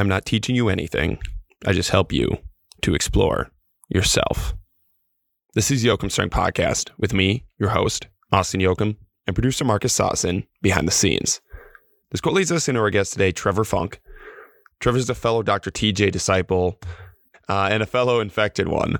I'm not teaching you anything. I just help you to explore yourself. This is Yoakum Strength Podcast with me, your host, Austin Yoakum, and producer Marcus Sawson behind the scenes. This quote leads us into our guest today, Trevor Funk. Trevor is a fellow Dr. TJ disciple uh, and a fellow infected one.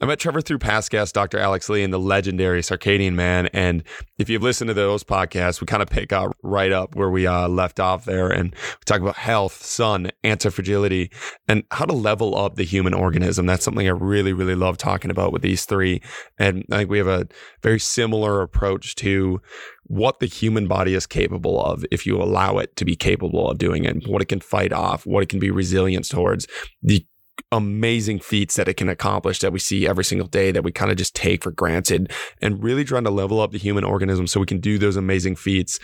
I met Trevor through past guest Dr. Alex Lee and the legendary Circadian Man. And if you've listened to those podcasts, we kind of pick up right up where we uh, left off there. And we talk about health, sun, anti-fragility, and how to level up the human organism. That's something I really, really love talking about with these three. And I think we have a very similar approach to what the human body is capable of if you allow it to be capable of doing it, what it can fight off, what it can be resilient towards, amazing feats that it can accomplish that we see every single day that we kind of just take for granted and really trying to level up the human organism so we can do those amazing feats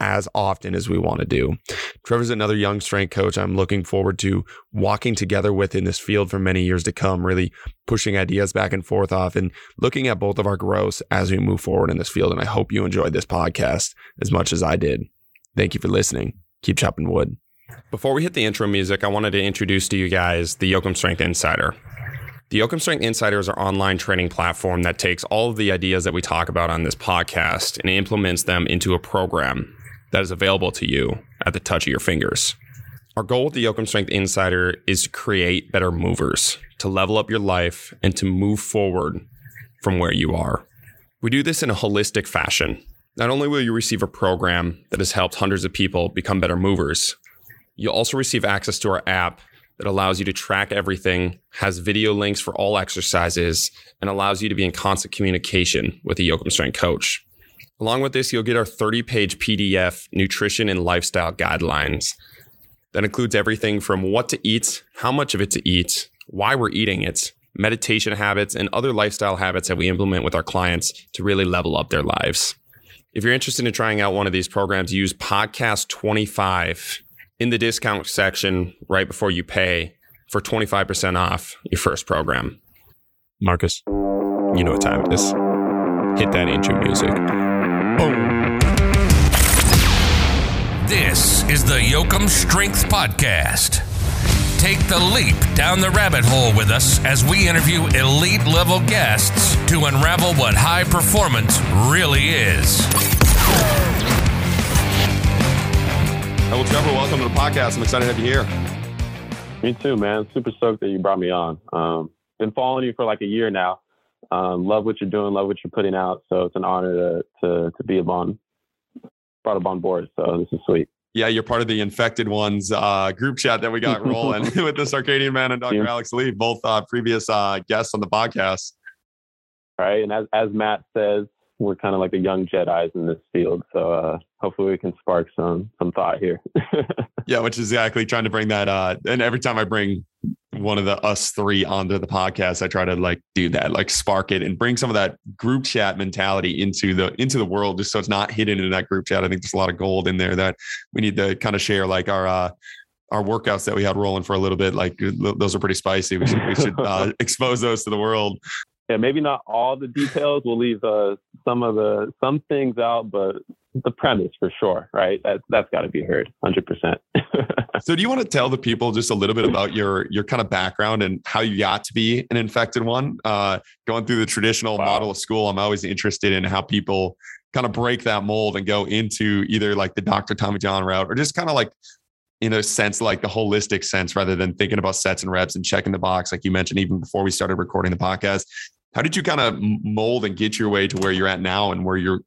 as often as we want to do. Trevor's another young strength coach I'm looking forward to walking together with in this field for many years to come, really pushing ideas back and forth off and looking at both of our growths as we move forward in this field. And I hope you enjoyed this podcast as much as I did. Thank you for listening. Keep chopping wood. Before we hit the intro music, I wanted to introduce to you guys the Yoakum Strength Insider. The Yoakum Strength Insider is our online training platform that takes all of the ideas that we talk about on this podcast and implements them into a program that is available to you at the touch of your fingers. Our goal with the Yoakum Strength Insider is to create better movers, to level up your life, and to move forward from where you are. We do this in a holistic fashion. Not only will you receive a program that has helped hundreds of people become better movers, You'll also receive access to our app that allows you to track everything, has video links for all exercises, and allows you to be in constant communication with a Yoakum Strength coach. Along with this, you'll get our 30 page PDF nutrition and lifestyle guidelines. That includes everything from what to eat, how much of it to eat, why we're eating it, meditation habits, and other lifestyle habits that we implement with our clients to really level up their lives. If you're interested in trying out one of these programs, use podcast 25 in the discount section right before you pay for 25% off your first program. Marcus, you know what time it is. Hit that intro music. Boom. This is the Yoakum Strength Podcast. Take the leap down the rabbit hole with us as we interview elite level guests to unravel what high performance really is. Hello, Trevor. Welcome to the podcast. I'm excited to have you here. Me too, man. Super stoked that you brought me on. Um, been following you for like a year now. Um, love what you're doing. Love what you're putting out. So it's an honor to to to be on brought up on board. So this is sweet. Yeah, you're part of the infected ones uh, group chat that we got rolling with the Circadian Man and Dr. Yeah. Alex Lee, both uh, previous uh, guests on the podcast. Right, and as as Matt says, we're kind of like the young Jedi's in this field. So uh, hopefully we can spark some some thought here. yeah, which is exactly trying to bring that. Uh, and every time I bring one of the us three onto the podcast, I try to like do that, like spark it and bring some of that group chat mentality into the into the world, just so it's not hidden in that group chat. I think there's a lot of gold in there that we need to kind of share, like our. Uh, our workouts that we had rolling for a little bit, like those are pretty spicy. We should, we should uh, expose those to the world yeah, maybe not all the details. We'll leave uh, some of the some things out, but the premise for sure, right? That that's got to be heard, hundred percent. So, do you want to tell the people just a little bit about your your kind of background and how you got to be an infected one? Uh, going through the traditional wow. model of school, I'm always interested in how people kind of break that mold and go into either like the Dr. Tommy John route or just kind of like in a sense like the holistic sense rather than thinking about sets and reps and checking the box like you mentioned even before we started recording the podcast how did you kind of mold and get your way to where you're at now and where you're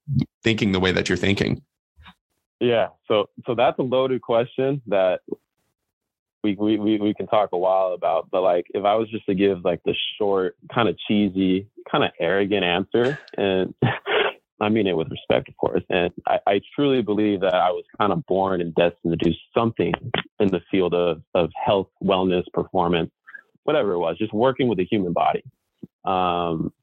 thinking the way that you're thinking? Yeah, so so that's a loaded question that we we we, we can talk a while about. But like, if I was just to give like the short, kind of cheesy, kind of arrogant answer, and I mean it with respect, of course, and I, I truly believe that I was kind of born and destined to do something in the field of of health, wellness, performance, whatever it was, just working with the human body. Um,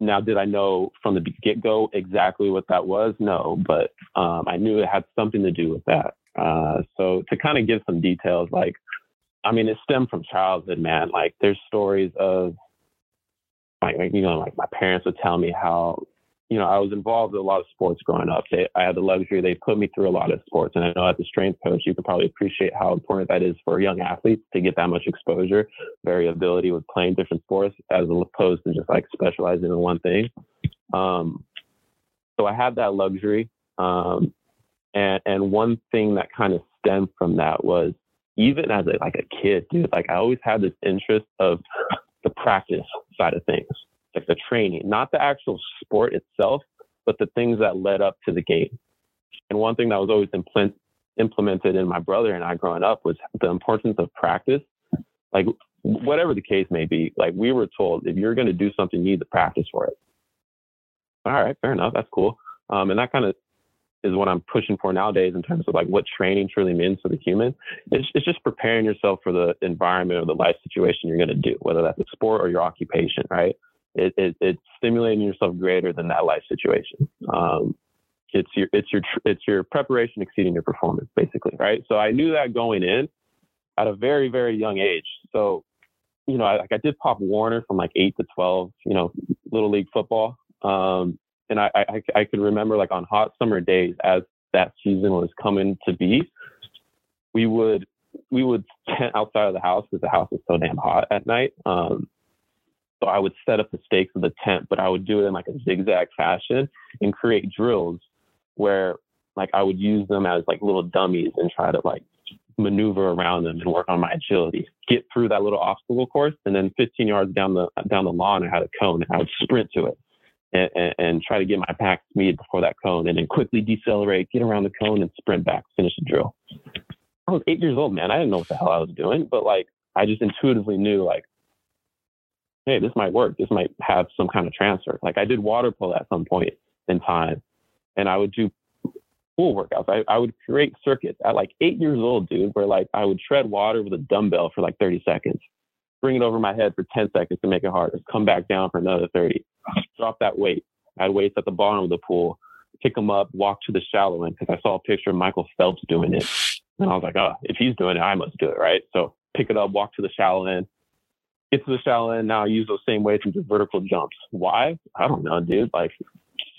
now, did I know from the get go exactly what that was? No, but um, I knew it had something to do with that. Uh, so to kind of give some details, like, I mean, it stemmed from childhood, man. Like, there's stories of, like, you know, like my parents would tell me how, you know, I was involved in a lot of sports growing up. They, I had the luxury, they put me through a lot of sports. And I know as a strength coach, you can probably appreciate how important that is for young athletes to get that much exposure, variability with playing different sports as opposed to just like specializing in one thing. Um, so I had that luxury. Um, and, and one thing that kind of stemmed from that was even as a, like a kid, dude, like I always had this interest of the practice side of things, like the training, not the actual sport itself, but the things that led up to the game. And one thing that was always implement, implemented in my brother and I growing up was the importance of practice. Like whatever the case may be, like we were told, if you're going to do something, you need to practice for it. All right, fair enough. That's cool. Um, and that kind of is what I'm pushing for nowadays in terms of like what training truly means for the human. It's, it's just preparing yourself for the environment or the life situation you're going to do, whether that's a sport or your occupation, right? It, it, it's stimulating yourself greater than that life situation. Um, it's your it's your it's your preparation exceeding your performance, basically, right? So I knew that going in at a very very young age. So you know, I, like I did Pop Warner from like eight to twelve, you know, little league football. Um, and I, I, I could remember like on hot summer days as that season was coming to be, we would we would tent outside of the house because the house was so damn hot at night. Um, so I would set up the stakes of the tent, but I would do it in like a zigzag fashion and create drills where like I would use them as like little dummies and try to like maneuver around them and work on my agility. Get through that little obstacle course, and then 15 yards down the down the lawn, I had a cone, I would sprint to it and, and, and, try to get my pack speed before that cone and then quickly decelerate, get around the cone and sprint back, finish the drill. I was eight years old, man. I didn't know what the hell I was doing, but like I just intuitively knew like, hey, this might work. This might have some kind of transfer. Like I did water polo at some point in time and I would do pool workouts. I, I would create circuits at like eight years old, dude, where like I would tread water with a dumbbell for like 30 seconds, bring it over my head for 10 seconds to make it harder, come back down for another 30 drop that weight. I had weights at the bottom of the pool, pick them up, walk to the shallow end because I saw a picture of Michael Phelps doing it. And I was like, oh, if he's doing it, I must do it, right? So pick it up, walk to the shallow end, get to the shallow end. Now I use those same weights and do vertical jumps. Why? I don't know, dude. Like,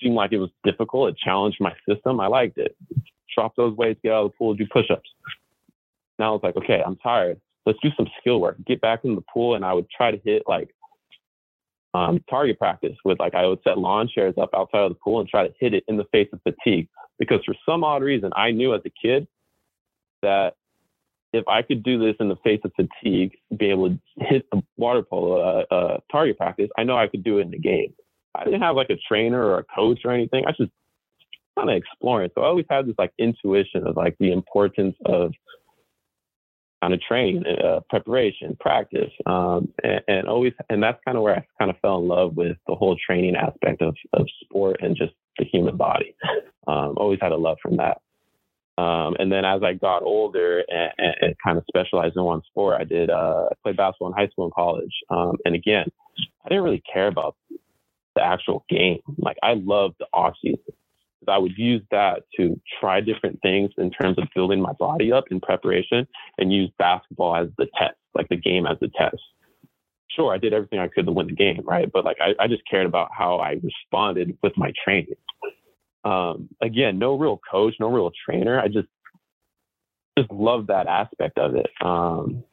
seemed like it was difficult. It challenged my system. I liked it. Drop those weights, get out of the pool, do push ups. Now I was like, okay, I'm tired. Let's do some skill work. Get back in the pool, and I would try to hit like um, target practice with like I would set lawn chairs up outside of the pool and try to hit it in the face of fatigue because for some odd reason I knew as a kid that if I could do this in the face of fatigue, be able to hit the water polo uh, uh, target practice, I know I could do it in the game. I didn't have like a trainer or a coach or anything. I just kind of exploring. So I always had this like intuition of like the importance of kind of training, uh, preparation, practice, um, and, and, always, and that's kind of where I kind of fell in love with the whole training aspect of, of sport and just the human body. Um, always had a love from that. Um, and then as I got older and, and, and, kind of specialized in one sport, I did uh, play basketball in high school and college. Um, and again, I didn't really care about the actual game. Like I loved the off season. I would use that to try different things in terms of building my body up in preparation and use basketball as the test, like the game as the test. Sure, I did everything I could to win the game, right? But like I, I just cared about how I responded with my training. Um, again, no real coach, no real trainer. I just just love that aspect of it. Um,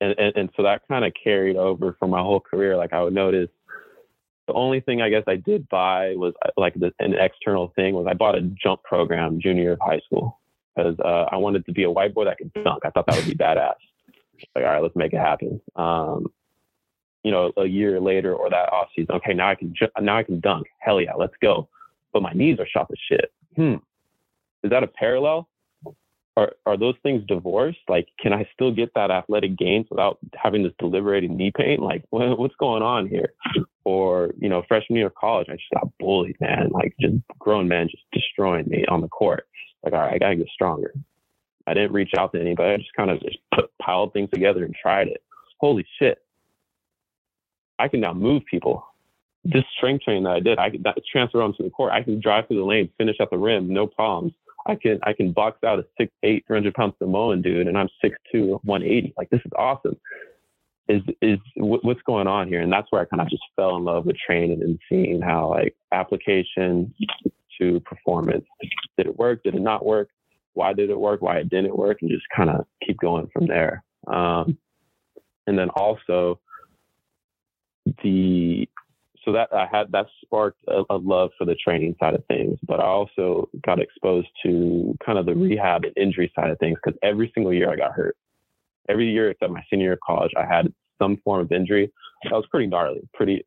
and, and, and so that kind of carried over for my whole career. Like I would notice the only thing I guess I did buy was uh, like the, an external thing was I bought a jump program junior of high school because uh, I wanted to be a white boy that could dunk. I thought that would be badass. Like, all right, let's make it happen. Um, you know, a year later or that off season, okay, now I can ju- now I can dunk. Hell yeah, let's go. But my knees are shot to shit. Hmm, is that a parallel? are are those things divorced? Like, can I still get that athletic gains without having this deliberating knee pain? Like, what, what's going on here? Or you know, freshman year of college, I just got bullied, man. Like, just grown men just destroying me on the court. Like, all right, I gotta get stronger. I didn't reach out to anybody. I just kind of just put, piled things together and tried it. Holy shit! I can now move people. This strength training that I did, I could transfer onto the court. I can drive through the lane, finish at the rim, no problems I can I can box out a six eight, 300 pound Samoan dude, and I'm six two one eighty. Like this is awesome. is is what's going on here? And that's where I kind of just fell in love with training and seeing how like application to performance. Did it work? Did it not work? Why did it work? Why it didn't work? And just kind of keep going from there. Um, and then also the so that I had that sparked a, a, love for the training side of things, but I also got exposed to kind of the rehab and injury side of things because every single year I got hurt. Every year except my senior year of college, I had some form of injury. That was pretty gnarly. Pretty,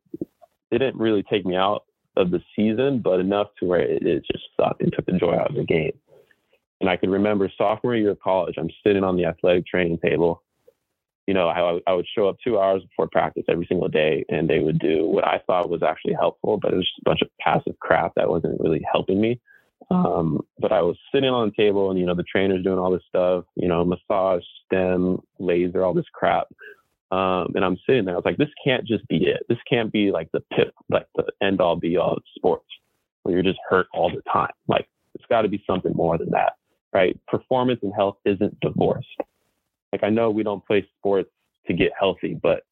it didn't really take me out of the season, but enough to where it, it just sucked and took the joy out of the game. And I can remember sophomore year of college, I'm sitting on the athletic training table you know, I, I would show up two hours before practice every single day and they would do what I thought was actually helpful, but it was just a bunch of passive crap that wasn't really helping me. Um, but I was sitting on the table and, you know, the trainer's doing all this stuff, you know, massage, stim, laser, all this crap. Um, and I'm sitting there. I was like, this can't just be it. This can't be like the pip, like the end all be all of sports where you're just hurt all the time. Like it's got to be something more than that, right? Performance and health isn't divorced. Like I know we don't play sports to get healthy, but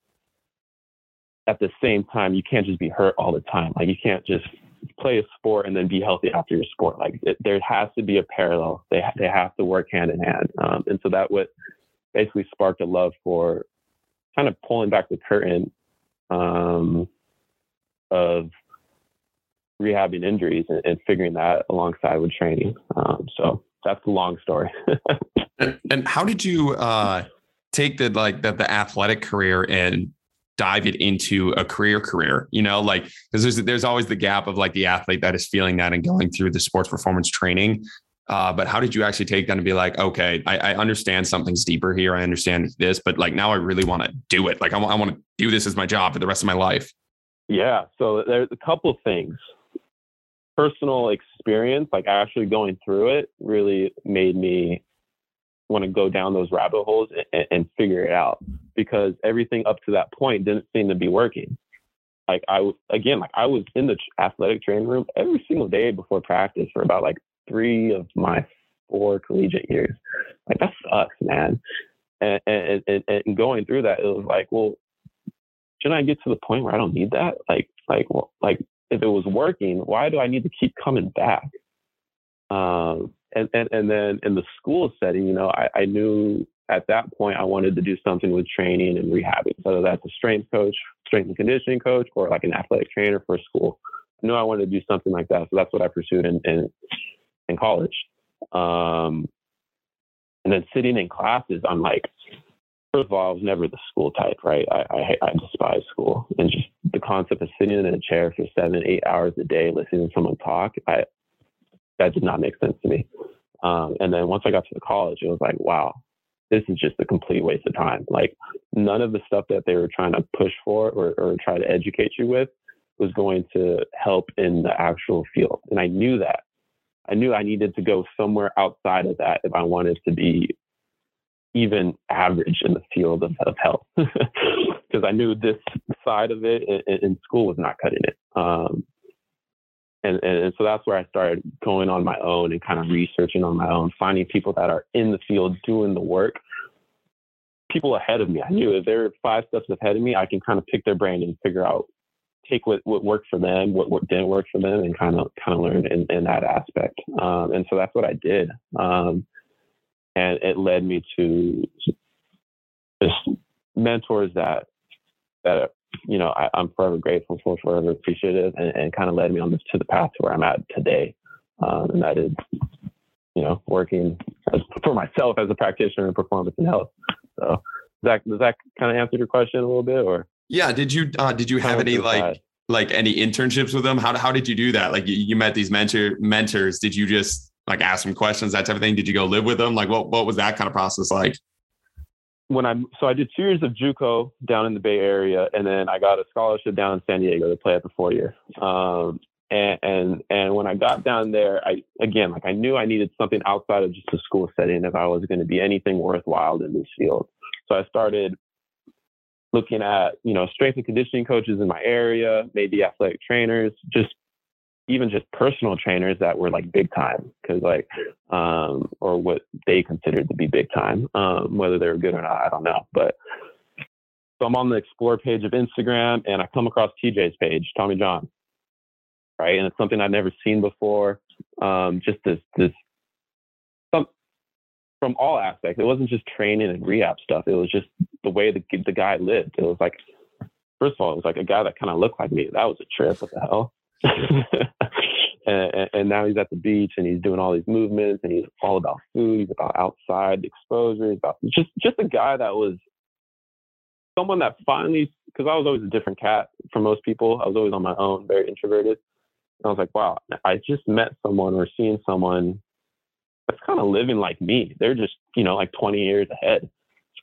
at the same time, you can't just be hurt all the time. Like you can't just play a sport and then be healthy after your sport. Like it, there has to be a parallel. They they have to work hand in hand. Um, and so that what basically sparked a love for kind of pulling back the curtain um, of rehabbing injuries and, and, figuring that alongside with training. Um, so that's the long story. and, how did you uh, take the like the, the athletic career and dive it into a career career? You know, like because there's there's always the gap of like the athlete that is feeling that and going through the sports performance training. Uh, but how did you actually take that and be like, okay, I, I, understand something's deeper here. I understand this, but like now I really want to do it. Like I, I want to do this as my job for the rest of my life. Yeah. So there's a couple of things personal experience, like actually going through it, really made me want to go down those rabbit holes and, and, figure it out because everything up to that point didn't seem to be working. Like I again, like I was in the athletic training room every single day before practice for about like three of my four collegiate years. Like that sucks, man. And and, and, and going through that, it was like, well, shouldn't I get to the point where I don't need that? Like, like, well, like if it was working, why do I need to keep coming back? Um, and, and, and then in the school setting, you know, I, I knew at that point I wanted to do something with training and rehabbing, whether that's a strength coach, strength and conditioning coach, or like an athletic trainer for a school. I knew I wanted to do something like that. So that's what I pursued in, in, in college. Um, and then sitting in classes, I'm like, first of all, I was never the school type, right? I, I, I despise school and just the concept of sitting in a chair for seven, eight hours a day listening to someone talk. I that did not make sense to me. Um, and then once I got to the college, it was like, wow, this is just a complete waste of time. Like none of the stuff that they were trying to push for or, or try to educate you with was going to help in the actual field. And I knew that. I knew I needed to go somewhere outside of that if I wanted to be even average in the field of, of health because I knew this side of it in, in school was not cutting it. Um, and, and so that's where I started going on my own and kind of researching on my own, finding people that are in the field doing the work, people ahead of me. I knew if they're five steps ahead of me, I can kind of pick their brain and figure out, take what, what worked for them, what, what didn't work for them, and kind of kind of learn in, in that aspect. Um, and so that's what I did. Um, and it led me to just mentors that that you know I, am forever grateful for, forever appreciative, and, and kind of led me on this to the path to where I'm at today, um, and that is you know working as, for myself as a practitioner in performance and health. So does that does that kind of answer your question a little bit, or yeah? Did you uh, did you have any like like any internships with them? How how did you do that? Like you, you met these mentor mentors. Did you just like ask them questions, that type of thing? Did you go live with them? Like what what was that kind of process like? When I so I did two years of JUCO down in the Bay Area, and then I got a scholarship down in San Diego to play at the four year. Um, and, and and when I got down there, I again like I knew I needed something outside of just a school setting if I was going to be anything worthwhile in this field. So I started looking at you know strength and conditioning coaches in my area, maybe athletic trainers, just even just personal trainers that were like big time because like um or what they considered to be big time um whether they were good or not i don't know but So I'm on the explore page of Instagram and I come across TJ's page, Tommy John. Right. And it's something I've never seen before. Um, just this, this, some, from all aspects. It wasn't just training and rehab stuff. It was just the way the, the guy lived. It was like, first of all, it was like a guy that kind of looked like me. That was a trip. What the hell? and, and, now he's at the beach and he's doing all these movements and he's all about food. He's about outside exposure. He's about just just a guy that was someone that finally, because I was always a different cat from most people. I was always on my own, very introverted. And I was like, wow, I just met someone or seeing someone that's kind of living like me. They're just, you know, like 20 years ahead.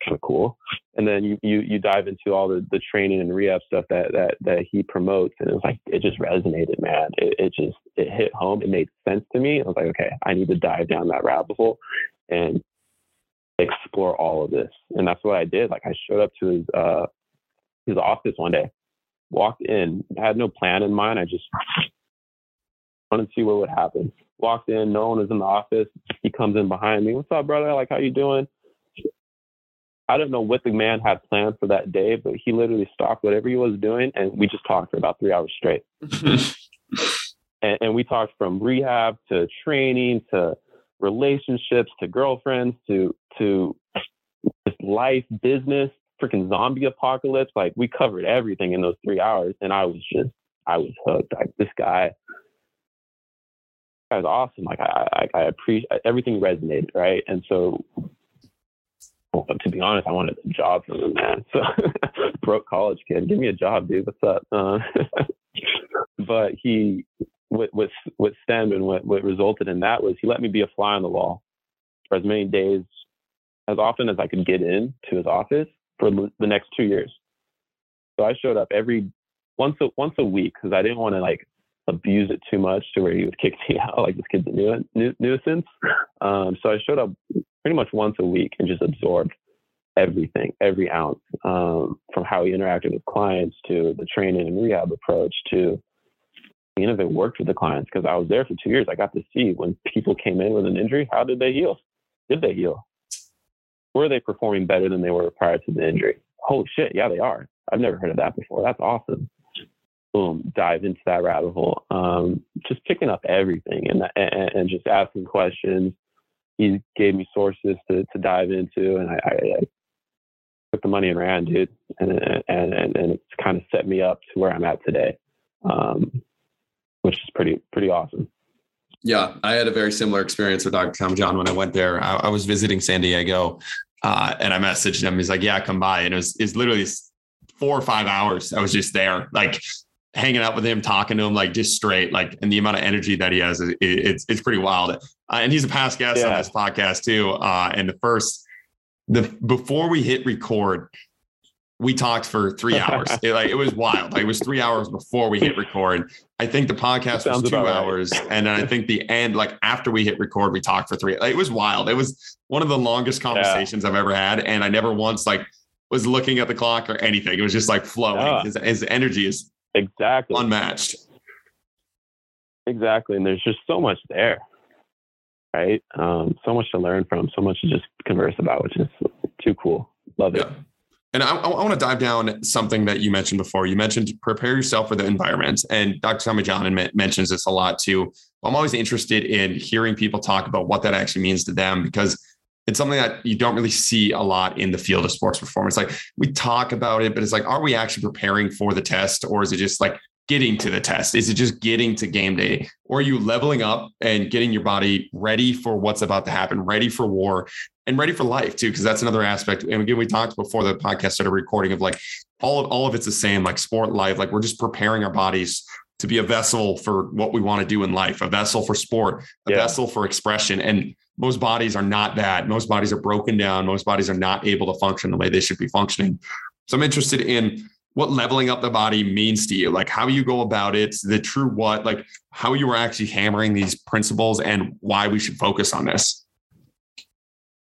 Kind of cool. And then you, you, you dive into all the, the training and rehab stuff that, that, that he promotes. And it was like, it just resonated, man. It, it just, it hit home. It made sense to me. I was like, okay, I need to dive down that rabbit hole and explore all of this. And that's what I did. Like I showed up to his uh his office one day, walked in, had no plan in mind. I just wanted to see what would happen. Walked in, no one was in the office. He comes in behind me. What's up, brother? Like, how you doing? I don't know what the man had planned for that day, but he literally stopped whatever he was doing and we just talked for about three hours straight. and, and we talked from rehab to training to relationships to girlfriends to to just life, business, freaking zombie apocalypse. Like we covered everything in those three hours, and I was just I was hooked. Like this guy, guy's awesome. Like I I, I appreciate everything resonated right, and so. Well, to be honest, I wanted a job from him, man. So, broke college kid, give me a job, dude. What's up? Uh, but he what what what stemmed and what what resulted in that was he let me be a fly on the wall for as many days as often as I could get in to his office for the next two years. So I showed up every once a once a week because I didn't want to like abuse it too much to where he would kick me out like this kid's a nu- nu- nuisance. Um, so I showed up pretty much once a week and just absorbed everything, every ounce, um, from how he interacted with clients to the training and rehab approach to even if it worked with the clients, because I was there for two years, I got to see when people came in with an injury, how did they heal? Did they heal? Were they performing better than they were prior to the injury? Holy shit, yeah, they are. I've never heard of that before. That's awesome. Boom, dive into that rabbit hole. Um, just picking up everything and, and, and just asking questions. He gave me sources to, to dive into, and I, I, I took the money and ran, dude. And and and, and it's kind of set me up to where I'm at today. Um, which is pretty pretty awesome. Yeah, I had a very similar experience with Dr. Tom John when I went there. I, I was visiting San Diego, uh, and I messaged him. He's like, "Yeah, come by." And it was it's literally four or five hours. I was just there, like hanging out with him, talking to him, like just straight, like, and the amount of energy that he has, it, it's it's pretty wild. Uh, and he's a past guest yeah. on this podcast too. Uh, and the first, the before we hit record, we talked for three hours. it, like it was wild. Like it was three hours before we hit record. I think the podcast was two hours, right. and then I think the end, like after we hit record, we talked for three. Like, it was wild. It was one of the longest conversations yeah. I've ever had, and I never once like was looking at the clock or anything. It was just like flowing. Yeah. His, his energy is exactly unmatched. Exactly, and there's just so much there, right? Um, so much to learn from, so much to just converse about, which is too cool. Love it. Yeah. And I, I want to dive down something that you mentioned before. You mentioned prepare yourself for the environment. And Dr. Tommy John mentions this a lot too. I'm always interested in hearing people talk about what that actually means to them because it's something that you don't really see a lot in the field of sports performance. Like we talk about it, but it's like, are we actually preparing for the test or is it just like getting to the test? Is it just getting to game day? Or are you leveling up and getting your body ready for what's about to happen, ready for war, and ready for life too? Because that's another aspect. And again, we talked before the podcast started recording of like all of all of it's the same, like sport, life. Like we're just preparing our bodies to be a vessel for what we want to do in life, a vessel for sport, a yeah. vessel for expression. And most bodies are not that. Most bodies are broken down. Most bodies are not able to function the way they should be functioning. So I'm interested in what leveling up the body means to you, like how you go about it, the true what, like how you are actually hammering these principles and why we should focus on this.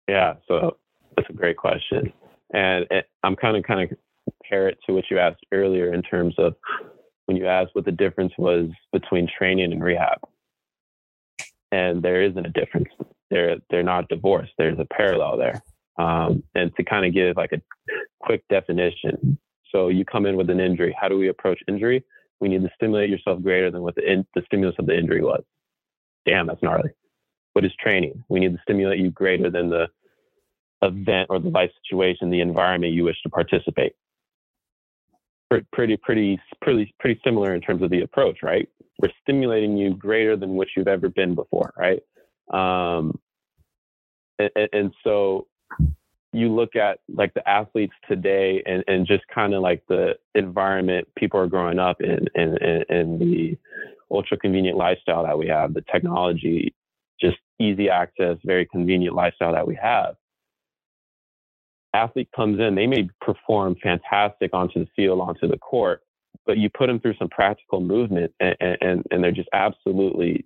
Yeah, so that's a great question. And I'm kind of kind of compare it to what you asked earlier in terms of when you asked what the difference was between training and rehab. And there isn't a difference. They're they're not divorced. There's a parallel there. Um, and to kind of give like a quick definition, So you come in with an injury. How do we approach injury? We need to stimulate yourself greater than what the, in, the stimulus of the injury was. Damn, that's gnarly. What is training? We need to stimulate you greater than the event or the life situation, the environment you wish to participate. Pretty, pretty, pretty, pretty similar in terms of the approach, right? We're stimulating you greater than what you've ever been before, right? Um, and, and so you look at like the athletes today and, and just kind of like the environment people are growing up in and, and, and the ultra convenient lifestyle that we have, the technology, just easy access, very convenient lifestyle that we have. Athlete comes in, they may perform fantastic onto the field, onto the court, but you put them through some practical movement and, and, and they're just absolutely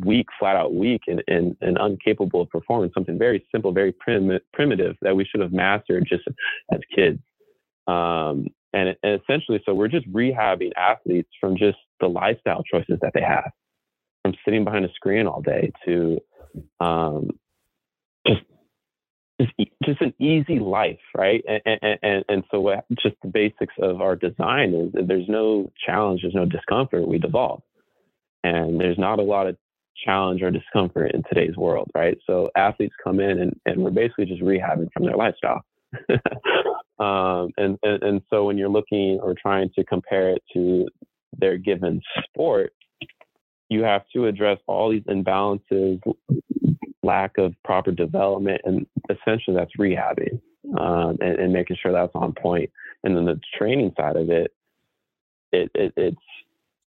weak, flat out weak, and, and, and incapable of performing something very simple, very prim- primitive that we should have mastered just as kids. Um, and, and essentially, so we're just rehabbing athletes from just the lifestyle choices that they have, from sitting behind a screen all day to um, just just just an easy life, right? And, and and, and so what, just the basics of our design is there's no challenge, there's no discomfort. We devolve, and there's not a lot of challenge or discomfort in today's world, right? So athletes come in and, and we're basically just rehabbing from their lifestyle. um, and, and, and so when you're looking or trying to compare it to their given sport, you have to address all these imbalances, lack of proper development, and essentially that's rehabbing um, and, and, making sure that's on point. And then the training side of it, it, it it's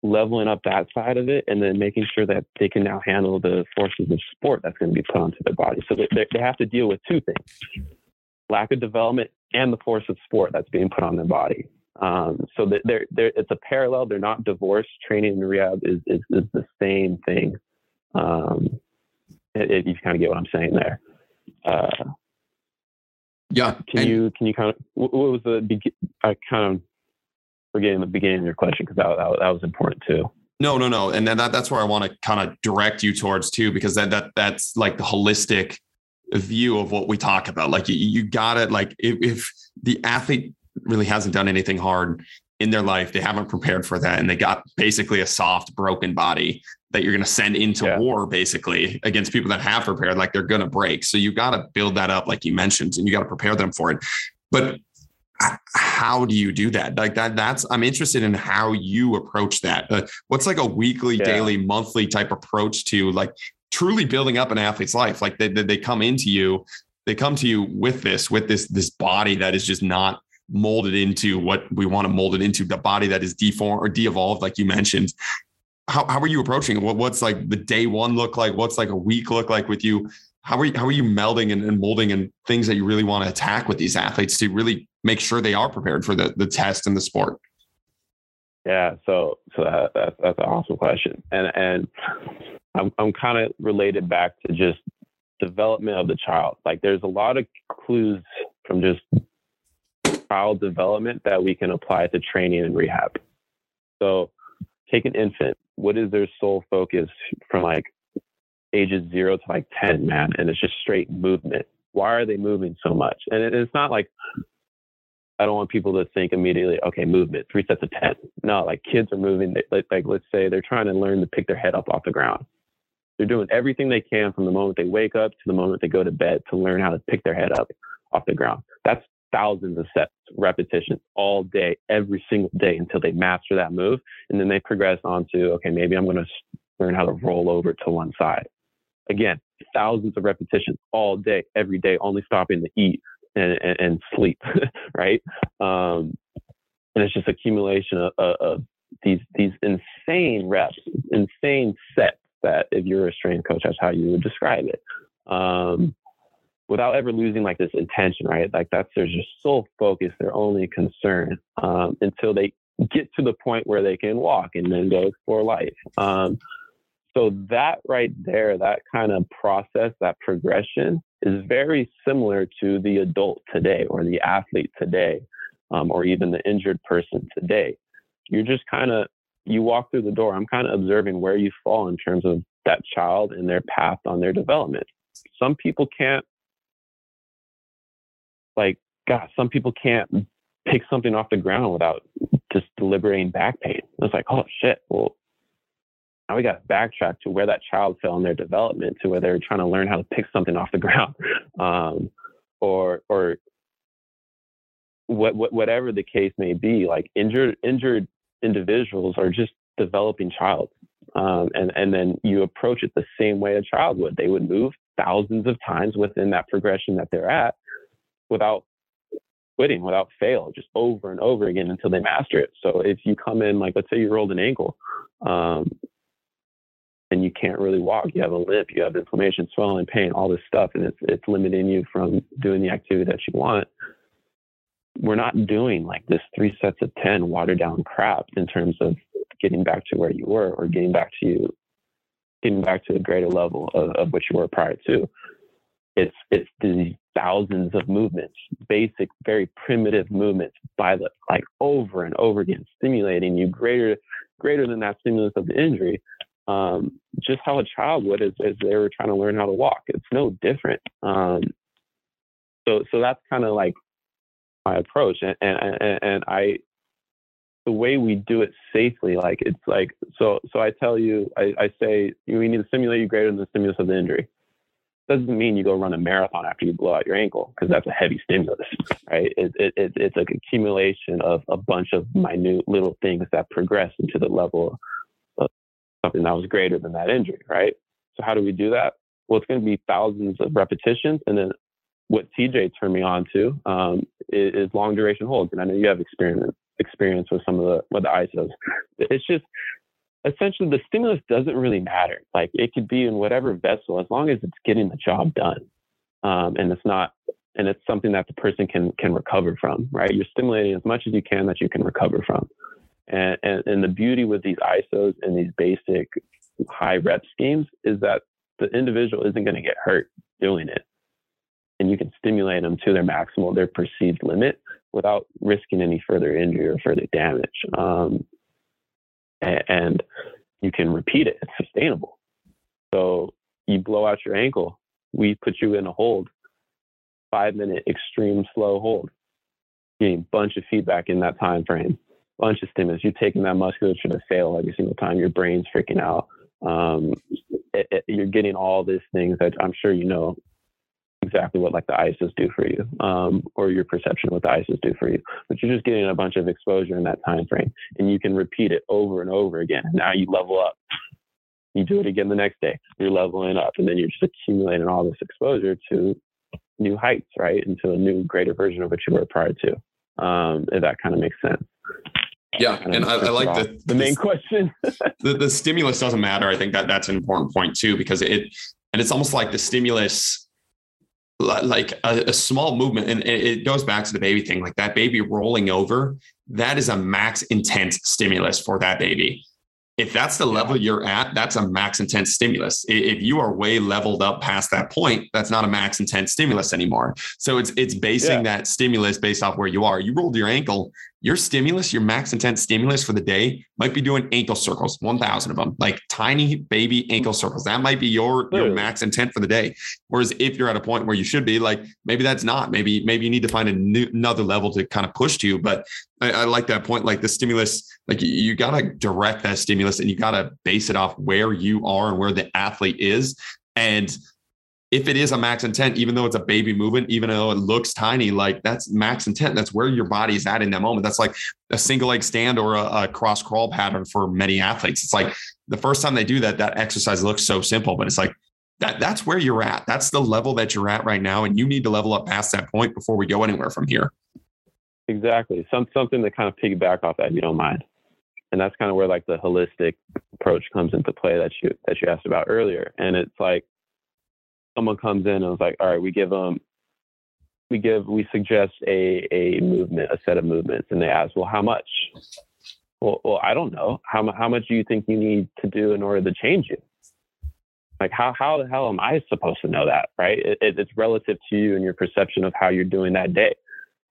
leveling up that side of it and then making sure that they can now handle the forces of sport that's going to be put onto their body. So they, they have to deal with two things lack of development and the force of sport that's being put on their body. Um, so they're, they're, it's a parallel. They're not divorced. Training and rehab is, is, is the same thing. Um, if you kind of get what I'm saying there. Uh, yeah. Can and, you can you kind of what was the I kind of forgetting the beginning of your question because that, that, that was important too. No, no, no, and then that, that's where I want to kind of direct you towards too, because that that that's like the holistic view of what we talk about. Like you, you got it. Like if, if the athlete really hasn't done anything hard in their life, they haven't prepared for that, and they got basically a soft, broken body that you're going to send into yeah. war basically against people that have prepared, like they're going to break. So you got to build that up, like you mentioned, and you got to prepare them for it. But how do you do that? Like that that's i'm interested in how you approach that. Uh, what's like a weekly yeah. daily monthly type approach to like truly building up an athlete's life? Like they, they come into you they come to you with this with this this body that is just not molded into what we want to mold it into the body that is deformed or de-evolved like you mentioned. How, how are you approaching it? What, what's like the day one look like? What's like a week look like with you how are you, how are you melding and, and molding and things that you really want to attack with these athletes to really make sure they are prepared for the the test and the sport? Yeah, so so that, that that's an awesome question, and and I'm I'm kind of related back to just development of the child. Like there's a lot of clues from just child development that we can apply to training and rehab. So take an infant. What is their sole focus from like ages zero to like 10, man? And it's just straight movement. Why are they moving so much? And it's not like I don't want people to think immediately, okay, movement, three sets of 10. No, like kids are moving. Like, like, let's say they're trying to learn to pick their head up off the ground. They're doing everything they can from the moment they wake up to the moment they go to bed to learn how to pick their head up off the ground. That's thousands of sets, repetitions all day, every single day until they master that move. And then they progress on to, okay, maybe I'm going to learn how to roll over to one side. Again, thousands of repetitions all day, every day, only stopping to eat, and, and, and sleep, right? Um, and it's just accumulation of, of, of, these these insane reps, insane sets that if you're a strength coach, that's how you would describe it. Um, without ever losing like this intention, right? Like that's their just sole focus, their only concern um, until they get to the point where they can walk and then go for life. Um, so that right there, that kind of process, that progression is very similar to the adult today or the athlete today um, or even the injured person today. You're just kind of, you walk through the door. I'm kind of observing where you fall in terms of that child and their path on their development. Some people can't, like, God, some people can't pick something off the ground without just deliberating back pain. It's like, oh shit. Well, now we got to backtrack to where that child fell in their development, to where they're trying to learn how to pick something off the ground, um, or or what, what, whatever the case may be. Like injured injured individuals are just developing child, um, and and then you approach it the same way a child would. They would move thousands of times within that progression that they're at, without quitting, without fail, just over and over again until they master it. So if you come in, like let's say you rolled an ankle, um, and you can't really walk, you mm-hmm. have a limp, you have inflammation, swelling, pain, all this stuff, and it's it's limiting you from doing the activity that you want. We're not doing like this three sets of ten watered down crap in terms of getting back to where you were or getting back to you, getting back to a greater level of, of what you were prior to. It's it's these thousands of movements, basic, very primitive movements by the like over and over again, stimulating you greater greater than that stimulus of the injury. Um, just how a child would as, as they were trying to learn how to walk. It's no different. Um, so so that's kind of like my approach, and, and and I the way we do it safely, like it's like so so I tell you, I, I say we need to stimulate you greater than the stimulus of the injury doesn't mean you go run a marathon after you blow out your ankle because that's a heavy stimulus, right? It, it, it, it's like accumulation of a bunch of minute little things that progress into the level something that was greater than that injury, right? So how do we do that? Well, it's going to be thousands of repetitions, and then what TJ turned me on to um, is, is, long duration holds, and I know you have experience experience with some of the with the ISOs. It's just essentially the stimulus doesn't really matter. Like it could be in whatever vessel as long as it's getting the job done. Um, and it's not, and it's something that the person can can recover from, right? You're stimulating as much as you can that you can recover from. And, and, and the beauty with these ISOs and these basic high rep schemes is that the individual isn't going to get hurt doing it. And you can stimulate them to their maximal, their perceived limit without risking any further injury or further damage. Um, and you can repeat it. It's sustainable. So you blow out your ankle, we put you in a hold, five minute extreme slow hold, getting a bunch of feedback in that time frame, bunch of stimulus. You're taking that musculature to fail every single time. Your brain's freaking out. Um, it, it, you're getting all these things that I'm sure you know exactly what like the ISOs do for you, um, or your perception of what the ISOs do for you. But you're just getting a bunch of exposure in that time frame, and you can repeat it over and over again. Now you level up. You do it again the next day. You're leveling up, and then you're just accumulating all this exposure to new heights, right, into a new, greater version of what you were prior to. Um, if that kind of makes sense. Yeah, and I, I like the the main question. the, the stimulus doesn't matter. I think that that's an important point too, because it and it's almost like the stimulus like a, a, small movement and it goes back to the baby thing like that baby rolling over that is a max intense stimulus for that baby if that's the level you're at that's a max intense stimulus if you are way leveled up past that point that's not a max intense stimulus anymore so it's it's basing yeah. that stimulus based off where you are you rolled your ankle your stimulus, your max intense stimulus for the day might be doing ankle circles, 1000 of them, like tiny baby ankle circles. That might be your, your max intent for the day. Whereas if you're at a point where you should be like, maybe that's not, maybe, maybe you need to find a new, another level to kind of push to, but I, I like that point. Like the stimulus, like you, you got to direct that stimulus and you got to base it off where you are and where the athlete is. And if it is a max intent, even though it's a baby movement, even though it looks tiny, like that's max intent. That's where your body is at in that moment. That's like a single leg stand or a, a, cross crawl pattern for many athletes. It's like the first time they do that, that exercise looks so simple, but it's like that that's where you're at. That's the level that you're at right now. And you need to level up past that point before we go anywhere from here. Exactly. Some something to kind of piggyback off that, if you don't mind. And that's kind of where like the holistic approach comes into play that you that you asked about earlier. And it's like someone comes in and it's like, all right, we give them, we give, we suggest a, a movement, a set of movements, and they ask, well, how much? Well, well, I don't know. How, how much do you think you need to do in order to change it? Like, how, how the hell am I supposed to know that? Right. It, it, it's relative to you and your perception of how you're doing that day.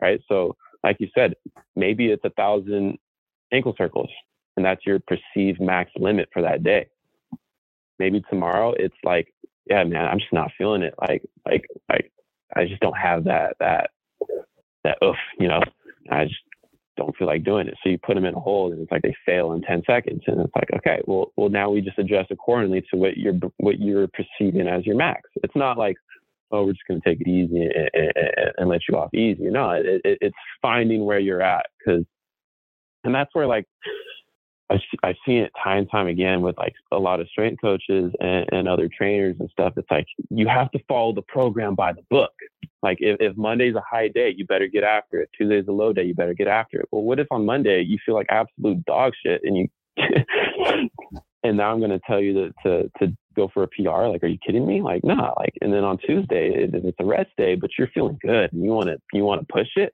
Right. So, like you said, maybe it's a thousand ankle circles, and that's your perceived max limit for that day. Maybe tomorrow it's like yeah, man, I'm just not feeling it. Like, like, like, I just don't have that, that, that, oof, you know, I just, don't feel like doing it. So you put them in a hold and it's like they fail in 10 seconds. And it's like, okay, well, well, now we just adjust accordingly to what you're, what you're perceiving as your max. It's not like, oh, we're just going to take it easy and, and, and, let you off easy. No, it, it, it's finding where you're at. Cause, and that's where like, I've, I've seen it time and time again with like a lot of strength coaches and, and other trainers and stuff. It's like, you have to follow the program by the book. Like if, if Monday's a high day, you better get after it. Tuesday's a low day, you better get after it. Well, what if on Monday you feel like absolute dog shit and you and now I'm going to tell you to, to to go for a PR? Like, are you kidding me? Like, nah. Like, and then on Tuesday it's a rest day, but you're feeling good and you want to you want to push it.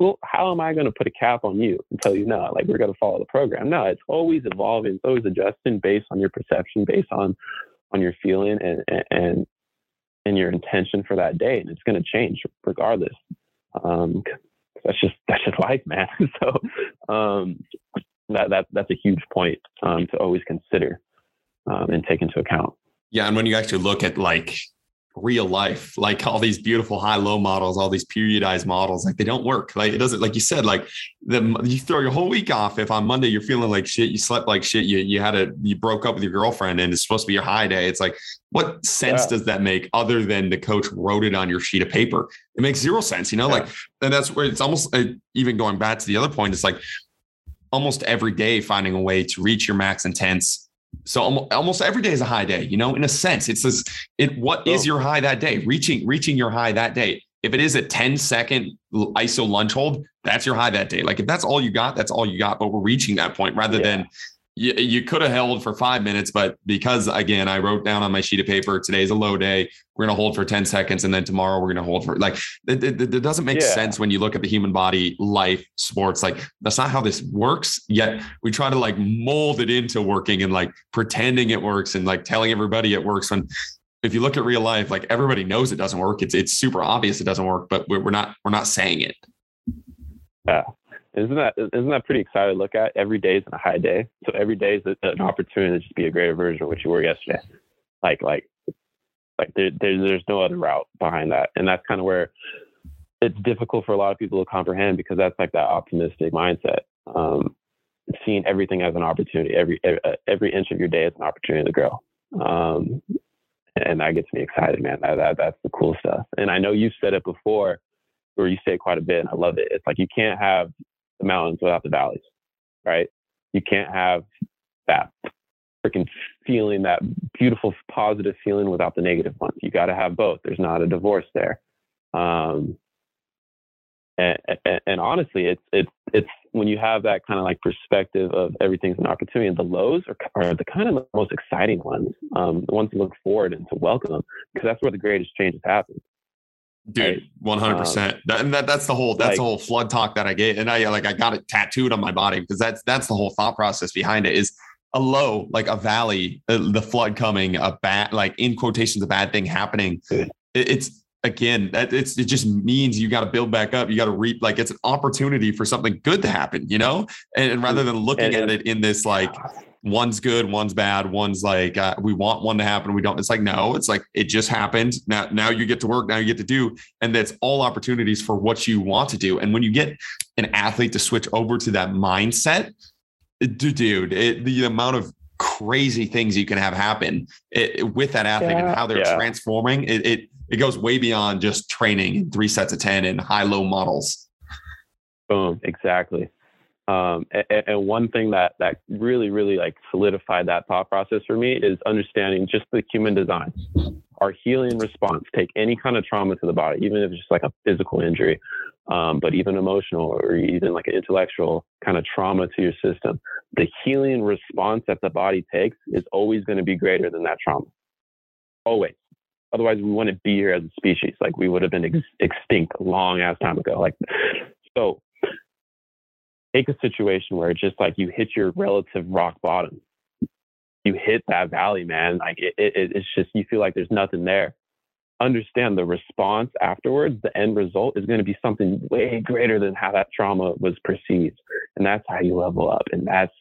Well, how am I going to put a cap on you and tell you no? Like, we're going to follow the program. No, it's always evolving. It's always adjusting based on your perception, based on on your feeling and and and your intention for that day, and it's going to change regardless. Um, that's just that's just life, man. so um, that that that's a huge point um, to always consider um, and take into account. Yeah, and when you actually look at like real life like all these beautiful high low models all these periodized models like they don't work like it doesn't like you said like the you throw your whole week off if on monday you're feeling like shit you slept like shit you you had a you broke up with your girlfriend and it's supposed to be your high day it's like what sense yeah. does that make other than the coach wrote it on your sheet of paper it makes zero sense you know yeah. like and that's where it's almost uh, even going back to the other point it's like almost every day finding a way to reach your max intense so almost every day is a high day, you know, in a sense, it's this, it, what oh. is oh. your high that day? Reaching, reaching your high that day. If it is a 10 second ISO lunge hold, that's your high that day. Like if that's all you got, that's all you got, but we're reaching that point rather yeah. than you, you could have held for five minutes, but because again, I wrote down on my sheet of paper, today's a low day. We're going to hold for 10 seconds. And then tomorrow we're going to hold for like, it, it, it doesn't make yeah. sense when you look at the human body, life, sports. Like, that's not how this works. Yet we try to like mold it into working and like pretending it works and like telling everybody it works when if you look at real life, like everybody knows it doesn't work. It's it's super obvious it doesn't work, but we're, we're not we're not saying it. Yeah, isn't that isn't that pretty exciting to look at? Every day is a high day, so every day is an opportunity to just be a greater version of what you were yesterday. Like like like there, there there's no other route behind that, and that's kind of where it's difficult for a lot of people to comprehend because that's like that optimistic mindset. Um, seeing everything as an opportunity, every every inch of your day is an opportunity to grow. Um, and that gets me excited, man. That, that that's the cool stuff. And I know you've said it before, or you say it quite a bit, and I love it. It's like you can't have the mountains without the valleys, right? You can't have that freaking feeling, that beautiful, positive feeling without the negative ones. You got to have both. There's not a divorce there. Um, and, and, and, honestly, it's it's it's when you have that kind of like perspective of everything's an opportunity, and the lows are, are the kind of the most exciting ones, um, the ones to look forward and to welcome because that's where the greatest changes happen dude 100 um, percent and that, that's the whole that's like, the whole flood talk that i get and i like i got it tattooed on my body because that's that's the whole thought process behind it is a low like a valley uh, the flood coming a bad like in quotations a bad thing happening. It, it's again that it's it just means you got to build back up you got to reap like it's an opportunity for something good to happen you know? And, and rather than looking and, at it in this like one's good, one's bad, one's like uh, we want one to happen, we don't. It's like no, it's like it just happened. Now, now you get to work, now you get to do, and that's all opportunities for what you want to do. And when you get an athlete to switch over to that mindset, dude, it, the amount of crazy things you can have happen it, with that athlete yeah, and how they're yeah. transforming it, it it goes way beyond just training in three sets of 10 and high low models boom exactly um, and, and, one thing that that really really like solidified that thought process for me is understanding just the human design. Our healing response take any kind of trauma to the body, even if it's just like a physical injury, um, but even emotional or even like an intellectual kind of trauma to your system. The healing response that the body takes is always going to be greater than that trauma. Always. Otherwise, we wouldn't be here as a species. Like we would have been ex- extinct long ass time ago. Like so take a situation where it's just like you hit your relative rock bottom. You hit that valley, man. Like it, it, it's just you feel like there's nothing there. Understand the response afterwards, the end result is going to be something way greater than how that trauma was perceived. And that's how you level up. And that's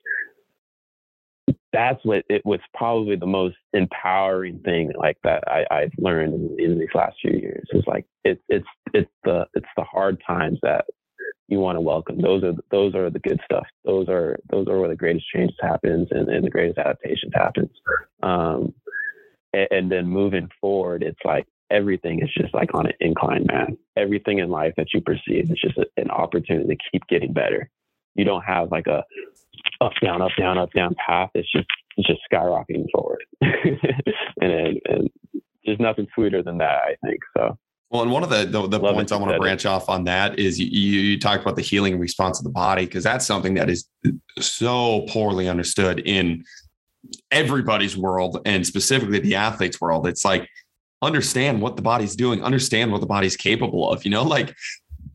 that's what it was probably the most empowering thing like that I, I've learned in, in these last few years. Is like it's it's it's the it's the hard times that you want to welcome. Those are those are the good stuff. Those are those are where the greatest change happens and, and the greatest adaptation happens. Um, and, and then moving forward, it's like everything is just like on an incline, man. Everything in life that you perceive is just a, an opportunity to keep getting better. You don't have like a up down up down up down path. It's just it's just skyrocketing forward, and, and there's nothing sweeter than that. I think so. Well, and one of the the, the points I want to branch off on that is you, you, talked about the healing response of the body because that's something that is so poorly understood in everybody's world and specifically the athlete's world. It's like understand what the body's doing, understand what the body's capable of. You know, like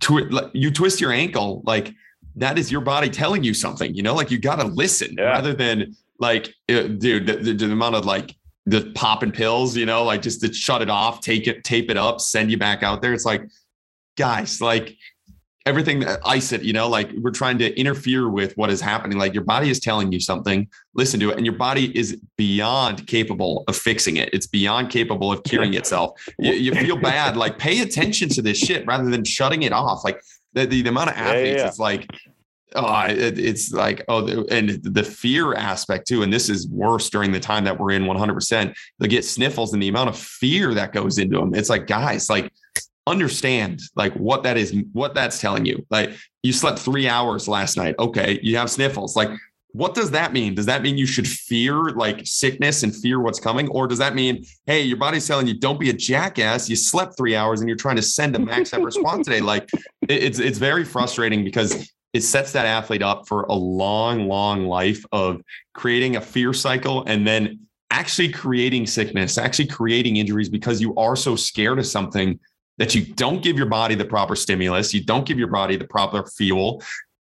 tw- you twist your ankle, like that is your body telling you something. You know, like you got to listen yeah. rather than like, uh, dude, the, the, the amount of like the popping pills, you know, like just to shut it off, take it, tape it up, send you back out there. It's like, guys, like everything that I said, you know, like we're trying to interfere with what is happening. Like your body is telling you something, listen to it. And your body is beyond capable of fixing it. It's beyond capable of curing itself. You, you feel bad, like pay attention to this shit rather than shutting it off. Like the, the, the amount of athletes, yeah, yeah. it's like, oh, it, it's like, oh, and the fear aspect too. And this is worse during the time that we're in 100%. They get sniffles and the amount of fear that goes into them. It's like, guys, like, understand like what that is, what that's telling you. Like, you slept three hours last night. Okay. You have sniffles. Like, what does that mean? Does that mean you should fear like sickness and fear what's coming? Or does that mean, hey, your body's telling you, don't be a jackass. You slept three hours and you're trying to send a max effort response today? Like it's it's very frustrating because it sets that athlete up for a long, long life of creating a fear cycle and then actually creating sickness, actually creating injuries because you are so scared of something that you don't give your body the proper stimulus, you don't give your body the proper fuel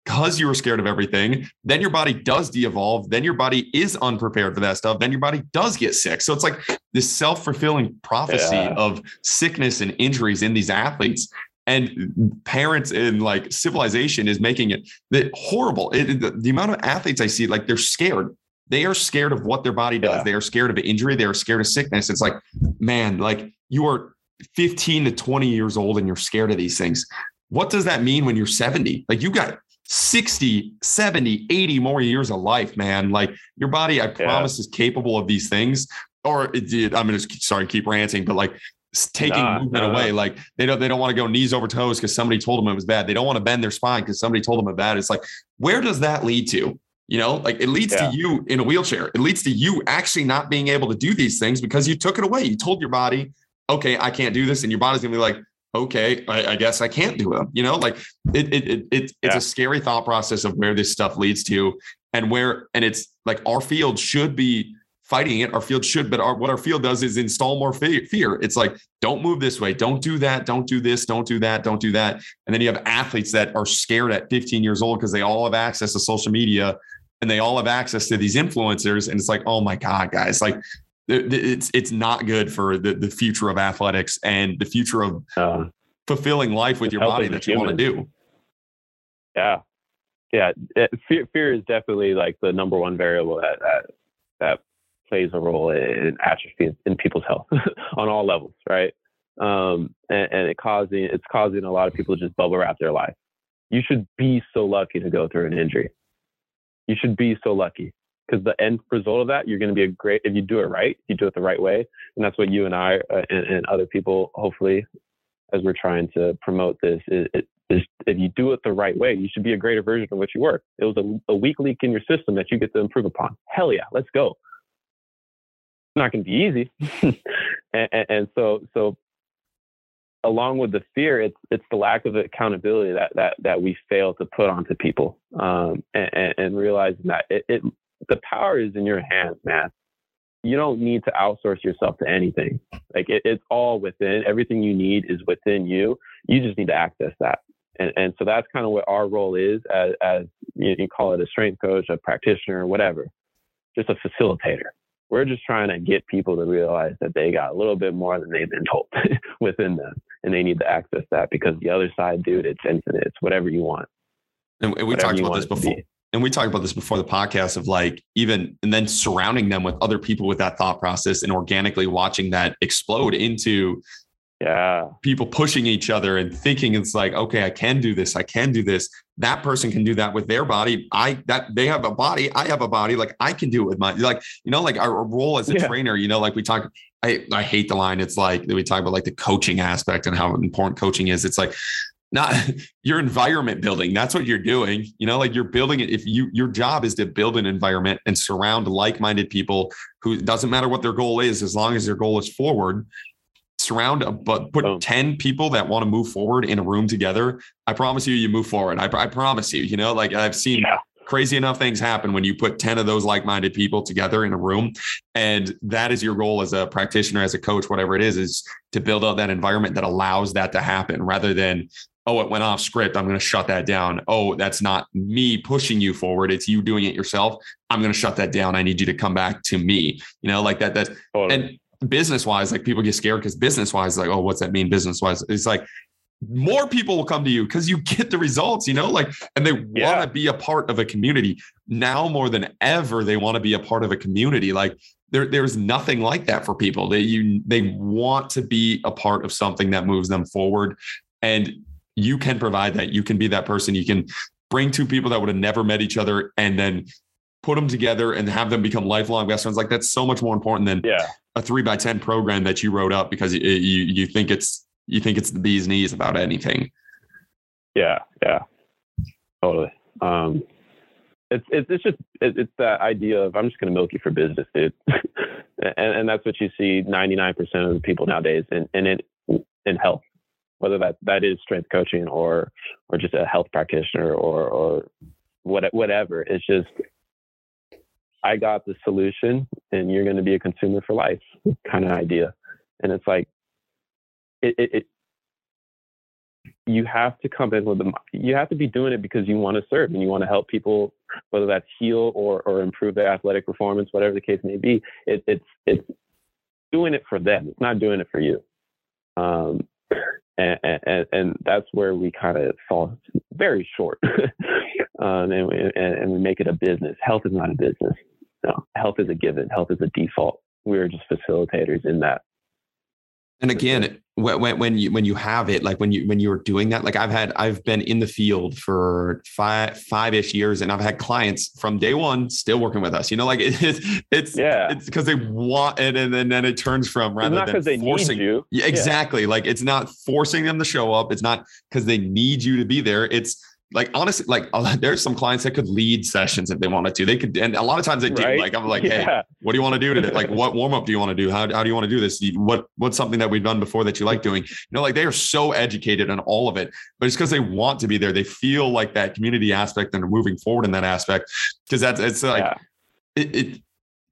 because you were scared of everything. Then your body does de evolve. Then your body is unprepared for that stuff. Then your body does get sick. So it's like this self fulfilling prophecy yeah. of sickness and injuries in these athletes and parents in like civilization is making it that horrible. It, the, the, amount of athletes I see, like they're scared. They are scared of what their body does. Yeah. They are scared of injury. They are scared of sickness. It's like, man, like you are 15 to 20 years old and you're scared of these things. What does that mean when you're 70? Like you got 60, 70, 80 more years of life, man. Like your body, I promise, yeah. is capable of these things. Or it, I'm going to sorry, keep ranting, but like taking nah, movement nah, away. Uh-huh. Like they don't they don't want to go knees over toes because somebody told them it was bad. They don't want to bend their spine because somebody told them it bad. It's like where does that lead to? You know, like it leads yeah. to you in a wheelchair. It leads to you actually not being able to do these things because you took it away. You told your body, okay, I can't do this, and your body's gonna be like, okay, I, I guess I can't do it. You know, like it it, it, it it's yeah. a scary thought process of where this stuff leads to, and where and it's like our field should be fighting it. Our field should, but our, what our field does is install more fear. It's like, don't move this way. Don't do that. Don't do this. Don't do that. Don't do that. And then you have athletes that are scared at 15 years old because they all have access to social media and they all have access to these influencers. And it's like, oh my God, guys, like it's, it's not good for the, the future of athletics and the future of uh, fulfilling life with your body that you want to do. Yeah. Yeah. Fear, fear is definitely like the number one variable that, that, that plays a role in atrophy in people's health on all levels, right? Um, and, and it causing it's causing a lot of people to just bubble wrap their life. You should be so lucky to go through an injury. You should be so lucky because the end result of that, you're going to be a great if you do it right, you do it the right way, and that's what you and I uh, and, and, other people, hopefully, as we're trying to promote this, is, if you do it the right way, you should be a greater version of what you were. It was a, a weak link in your system that you get to improve upon. Hell yeah, let's go not going to be easy. and, and, so, so along with the fear, it's it's the lack of accountability that that that we fail to put onto people, um, and, and, realizing that it, it the power is in your hands, man. You don't need to outsource yourself to anything. Like it, it's all within. Everything you need is within you. You just need to access that. And, and so that's kind of what our role is as, as you, you call it a strength coach, a practitioner, whatever, just a facilitator we're just trying to get people to realize that they got a little bit more than they've been told within them and they need to access that because the other side dude it's infinite. It's whatever you want. And, we talked about this before and we talked about this before the podcast of like even and then surrounding them with other people with that thought process and organically watching that explode into Yeah. people pushing each other and thinking it's like, okay, I can do this, I can do this. That person can do that with their body. I that they have a body, I have a body. Like I can do it with my like, you know, like our role as a Yeah. trainer, you know, like we talk. I, I hate the line. It's like that we talk about like the coaching aspect and how important coaching is. It's like not your environment building. That's what you're doing. You know, like you're building it. If you your job is to build an environment and surround like-minded people who doesn't matter what their goal is, as long as their goal is forward. Surround, a- but put Boom. 10 people that want to move forward in a room together. I promise you, you move forward. I, I promise you, you know, like I've seen Yeah. crazy enough things happen when you put 10 of those like-minded people together in a room and that is your goal as a practitioner as a coach whatever it is is to build out that environment that allows that to happen rather than oh it went off script i'm going to shut that down oh that's not me pushing you forward it's you doing it yourself i'm going to shut that down i need you to come back to me you know like that that Totally. and business wise like people get scared because business wise like oh what's that mean business wise it's like more people will come to you because you get the results, you know, like, and they want Yeah. to be a part of a community now more than ever. They want to be a part of a community. Like, there, there's nothing like that for people. They you they want to be a part of something that moves them forward, and you can provide that. You can be that person. You can bring two people that would have never met each other, and then put them together and have them become lifelong best friends. Like that's so much more important than yeah. a three by ten program that you wrote up because you you, you think it's you think it's the bee's knees about anything. Yeah. Yeah. Totally. Um, it's, it's, it's just, it, it's that idea of, I'm just going to milk you for business, dude. and, and that's what you see 99% of the people nowadays in, in, it, in health, whether that, that is strength coaching or, or just a health practitioner or, or what, whatever. It's just, I got the solution and you're going to be a consumer for life kind of idea. And it's like, it, it, it you have to come in with the you have to be doing it because you want to serve and you want to help people whether that's heal or or improve their athletic performance whatever the case may be. It, it's it's doing it for them it's not doing it for you. Um and and, and that's where we kind of fall very short. Um and, we, and and we make it a business. Health is not a business no health is a given health is a default we're just facilitators in that And again, when, when when you when you have it, like when you when you're doing that, like I've had I've been in the field for five five ish years, and I've had clients from day one still working with us. You know, like it, it's it's yeah it's because they want it, and then then it turns from it's rather not than they forcing. need you Yeah, exactly. Like it's not forcing them to show up. It's not because they need you to be there. It's like honestly, like there's some clients that could lead sessions if they wanted to. They could, and a lot of times they do. Right? Like I'm like, hey, what do you want to do today? Like, what warm up do you want to do? How, how do you want to do this? What what's something that we've done before that you like doing? You know, like they are so educated on all of it, but it's because they want to be there. They feel like that community aspect and are moving forward in that aspect. Because that's it's like yeah. it, it.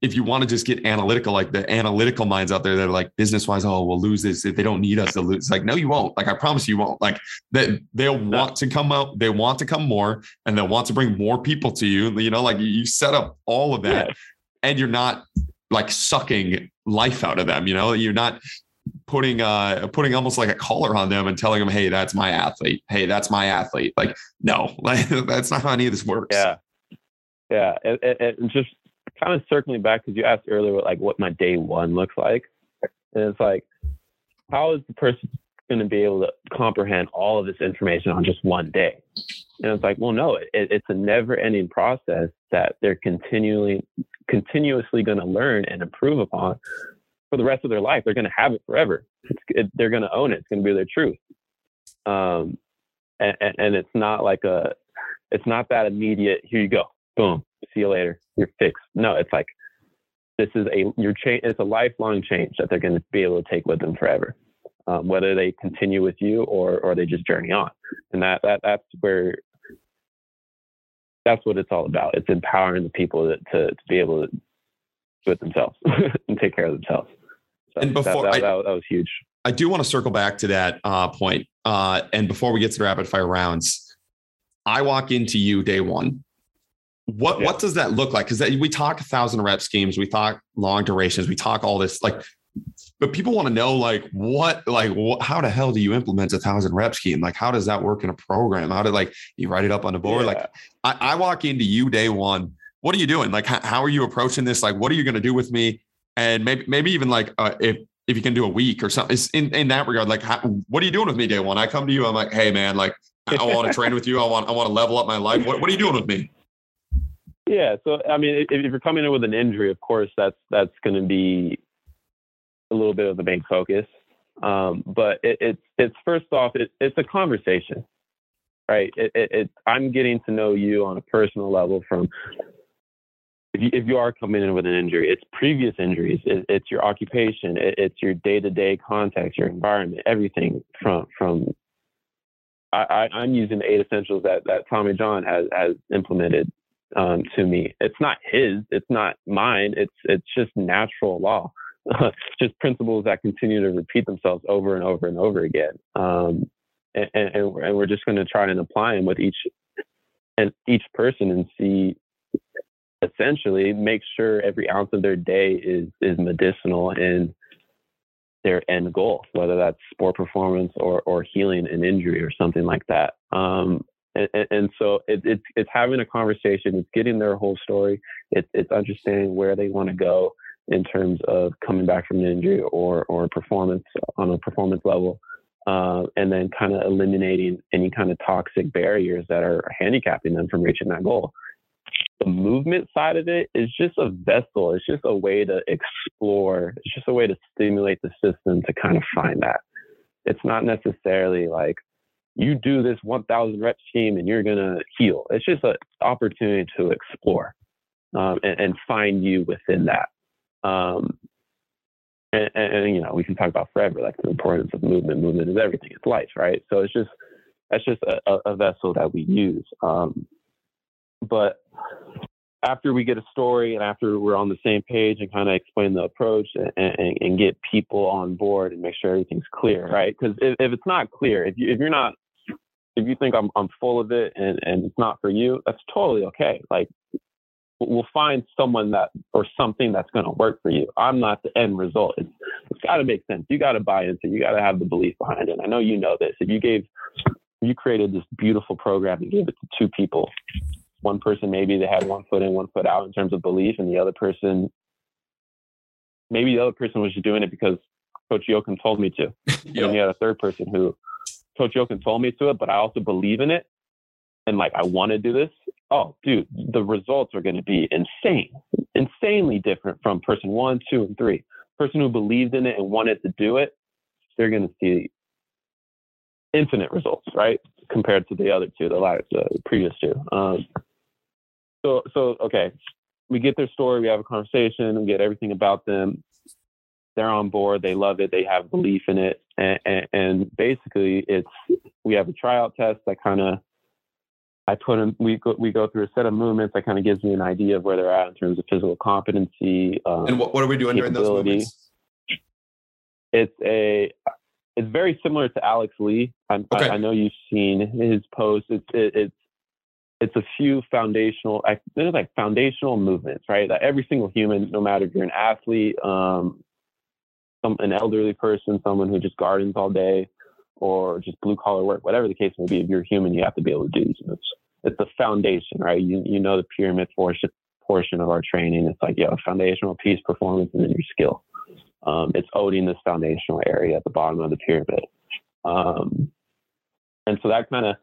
If you want to just get analytical, like the analytical minds out there that are like business wise, oh, we'll lose this if they don't need us to lose. It's like, no, you won't. Like I promise you won't. Like that they'll want to come out, they want to come more, and they'll want to bring more people to you. You know, like you- you set up all of that Yeah. and you're not like sucking life out of them you know you're not putting uh putting almost like a collar on them and telling them hey that's my athlete hey that's my athlete like no like that's not how any of this works Yeah, yeah, and, and, and just kind of circling back because you asked earlier, what, like what my day one looks like, and it's like, how is the person going to be able to comprehend all of this information on just one day? And it's like, well, no, it, it's a never-ending process that they're continually, continuously going to learn and improve upon for the rest of their life. They're going to have it forever. It, they're going to own it. It's going to be their truth. Um, and, and, and it's not like a, it's not that immediate. Here you go, boom, see you later. You're fixed. No, it's like this is a your change. It's a lifelong change that they're going to be able to take with them forever, um, whether they continue with you or or they just journey on. And that that that's where that's what it's all about. It's empowering the people to to, to be able to do it themselves and take care of themselves. So And before that, I- that, that was huge. i do want to circle back to that uh point uh and before we get to the rapid fire rounds i walk into you day one what Yeah. what does that look like because we talk a thousand rep schemes we talk long durations we talk all this like but people want to know like what like how the hell do you implement a thousand rep scheme like how does that work in a program how did like you write it up on the board like I, I walk into you day one. What are you doing? Like, how, how are you approaching this? Like, what are you going to do with me? And maybe, maybe even like, uh, if if you can do a week or something. In, in that regard, like, how, what are you doing with me day one? I come to you, I'm like, hey man, like, I want to train with you. I want, I want to level up my life. What, what are you doing with me? Yeah. So, I mean, if, if you're coming in with an injury, of course, that's, that's going to be a little bit of the main focus. Um, but it, it's, it's first off, it, it's a conversation, right? It, it, I'm getting to know you on a personal level from if you, if you are coming in with an injury, it's previous injuries, it, it's your occupation, it, it's your day to day context, your environment, everything from from. I, I, am using the eight essentials that that Tommy John has has implemented um, to me. It's not his, it's not mine. It's it's just natural law, just principles that continue to repeat themselves over and over and over again. Um, and, and, and we're just going to try and apply them with each and each person and see essentially make sure every ounce of their day is is medicinal in their end goal, whether that's sport performance or or healing an injury or something like that. Um, and, and, so it, it's it's having a conversation. It's getting their whole story. It's it's understanding where they want to go in terms of coming back from an injury or or performance on a performance level. Uh, and then kind of eliminating any kind of toxic barriers that are handicapping them from reaching that goal the movement side of it is just a vessel. It's just a way to explore. It's just a way to stimulate the system to kind of find that. It's not necessarily like you do this 1,000 rep scheme and you're gonna heal. It's just an opportunity to explore um, and, and, find you within that. Um, and, and, and, you know, we can talk about forever like the importance of movement. Movement is everything. It's life, right? So it's just that's just a, a vessel that we use. Um, but after we get a story and after we're on the same page and kind of explain the approach and, and, and, get people on board and make sure everything's clear, right? Because if, if it's not clear, if, you, if you're not, if you think I'm, I'm full of it and, and it's not for you, that's totally okay. Like we'll find someone that or something that's going to work for you. I'm not the end result. It's, it's got to make sense. You got to buy into. It. You got to have the belief behind it. I know you know this. If you gave, you created this beautiful program and gave it to two people, one person maybe they had one foot in, one foot out in terms of belief, and the other person maybe the other person was just doing it because Coach Yoakum told me to. yep. And you had a third person who Coach Yoakum told me to it, but I also believe in it. And like, I want to do this. Oh, dude, the results are going to be insane, insanely different from person one, two, and three. Person who believed in it and wanted to do it, they're going to see infinite results, right? Compared to the other two, the last, the previous two. Um, so so okay, we get their story, we have a conversation, we get everything about them. They're on board, they love it, they have belief in it, and, and, and basically it's we have a tryout test that kind of I put them. We go we go through a set of movements that kind of gives me an idea of where they're at in terms of physical competency. Um, and what, what are we doing during those movements? It's a it's very similar to Alex Lee. Okay. I, I know you've seen his posts. It's it, it's it's a few foundational there's like foundational movements right that every single human no matter if you're an athlete um some an elderly person someone who just gardens all day or just blue collar work whatever the case may be if you're human you have to be able to do these moves it's the foundation right? You, you know the pyramid portion portion of our training. It's like yeah foundational piece performance and then your skill. Um, it's owning this foundational area at the bottom of the pyramid. Um, and so that kind of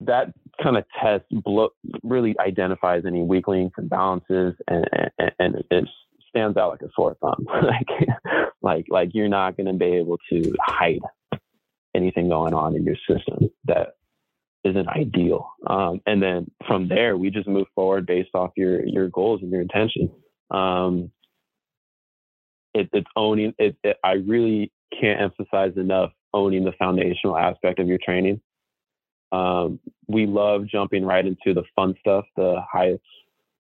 that kind of test blo- really identifies any weak links and balances, and, and, and stands out like a sore thumb. like, like, like you're not going to be able to hide anything going on in your system that isn't ideal. Um, and then from there, we just move forward based off your your goals and your intention. Um, it, it's owning. It, it, I really can't emphasize enough owning the foundational aspect of your training. Um, we love jumping right into the fun stuff, the high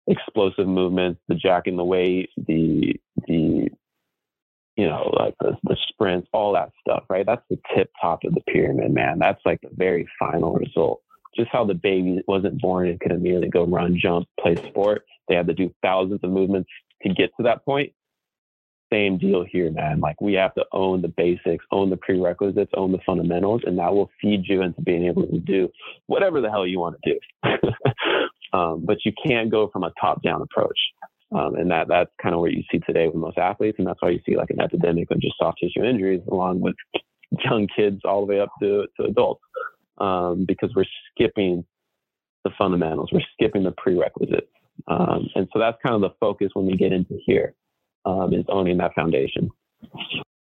explosive movements, the jacking the weight, the the you know like the, the sprints, all that stuff. Right, that's the tip top of the pyramid, man. That's like the very final result. Just how the baby wasn't born and could immediately go run, jump, play sport. They had to do thousands of movements to get to that point same deal here, man. Like we have to own the basics, own the prerequisites, own the fundamentals, and that will feed you into being able to do whatever the hell you want to do. um, but you can't go from a top-down approach. Um, and that that's kind of what you see today with most athletes, and that's why you see like an epidemic of just soft tissue injuries, along with young kids all the way up to to adults, um, because we're skipping the fundamentals, we're skipping the prerequisites, um, and so that's kind of the focus when we get into here um, is owning that foundation.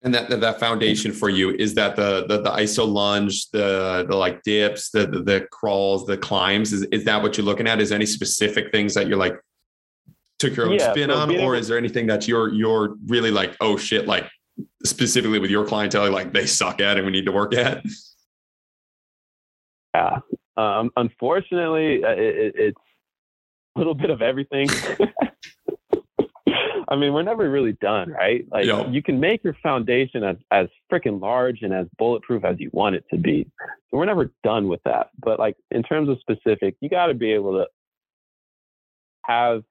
And that, that foundation for you is that the the, the iso lunge, the the like dips, the, the, the crawls, the climbs. Is is that what you're looking at? Is there any specific things that you're like took your own yeah, spin on, or is there anything that you're you're really like, oh shit, like specifically with your clientele, like they suck at and we need to work at? Yeah, um, unfortunately, uh, it, it's a little bit of everything. I mean, we're never really done, right? Like you can make your foundation as, as freaking large and as bulletproof as you want it to be. So we're never done with that. But like in terms of specific, you got to be able to have,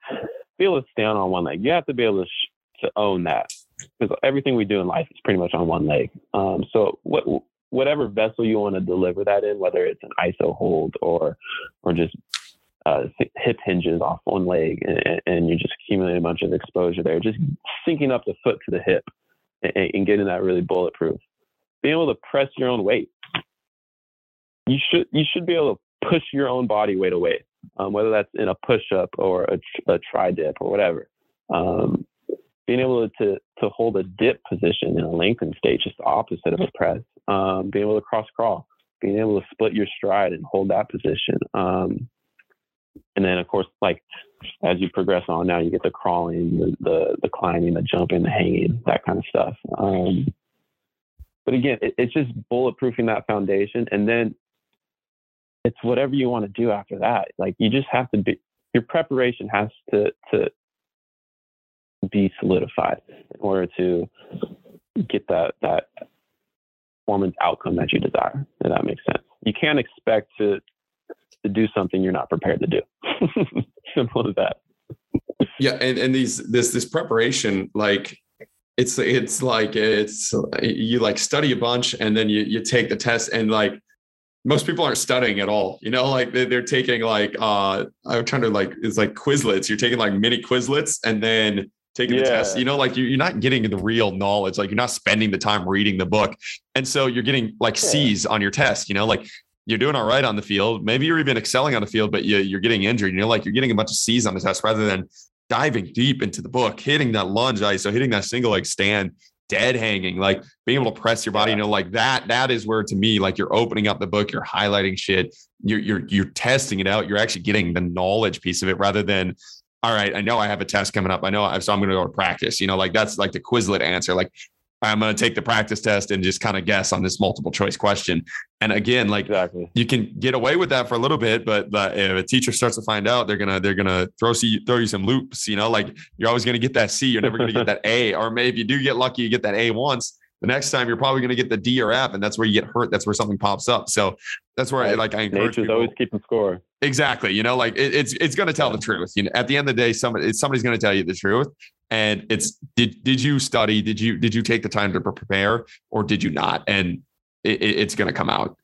be able to stand on one leg. You have to be able to, sh- to own that because everything we do in life is pretty much on one leg. Um, so what, whatever vessel you want to deliver that in, whether it's an ISO hold or, or just uh, hip hinges off one leg and, and, you just accumulate a bunch of exposure there, just syncing up the foot to the hip and, and, getting that really bulletproof. Being able to press your own weight. You should you should be able to push your own body weight away, um, whether that's in a push up or a, a tri dip or whatever. Um, being able to to hold a dip position in a lengthened state, just the opposite of a press. Um, being able to cross crawl, being able to split your stride and hold that position. Um, and then of course like as you progress on now you get the crawling the the, the climbing the jumping the hanging that kind of stuff. Um, but again it, it's just bulletproofing that foundation. And then it's whatever you want to do after that. Like you just have to be your preparation has to to be solidified in order to get that that performance outcome that you desire if that makes sense. You can't expect to to do something you're not prepared to do. Simple as that. Yeah, and and these this this preparation like it's it's like it's you like study a bunch and then you you take the test and like most people aren't studying at all you know like they're, taking like uh i'm trying to like it's like quizlets you're taking like mini quizlets and then taking yeah. the test you know like you're not getting the real knowledge like you're not spending the time reading the book and so you're getting like yeah. c's on your test you know like you're doing all right on the field. Maybe you're even excelling on the field, but you, you're getting injured. you're like you're getting a bunch of C's on the test rather than diving deep into the book, hitting that lunge iso, hitting that single leg stand, dead hanging, like being able to press your body. You know, like that. That is where to me, like you're opening up the book, you're highlighting shit, you're you're you're testing it out. You're actually getting the knowledge piece of it rather than all right, I know I have a test coming up. I know, so I'm going to go to practice. You know, like that's like the Quizlet answer. Like I'm going to take the practice test and just kind of guess on this multiple choice question. And again, like exactly. you can get away with that for a little bit, but if a teacher starts to find out, they're gonna they're gonna throw you throw you some loops. You know, like you're always gonna get that C, you're never gonna get that A, or maybe if you do get lucky, you get that A once. The next time you're probably going to get the D or F, and that's where you get hurt. That's where something pops up. So that's where right. I like I encourage Nature's people. always keeping score. Exactly. You know, like it, it's it's going to tell yeah. the truth. You know, at the end of the day, somebody somebody's going to tell you the truth. And it's did did you study? Did you did you take the time to prepare, or did you not? And it, it's going to come out.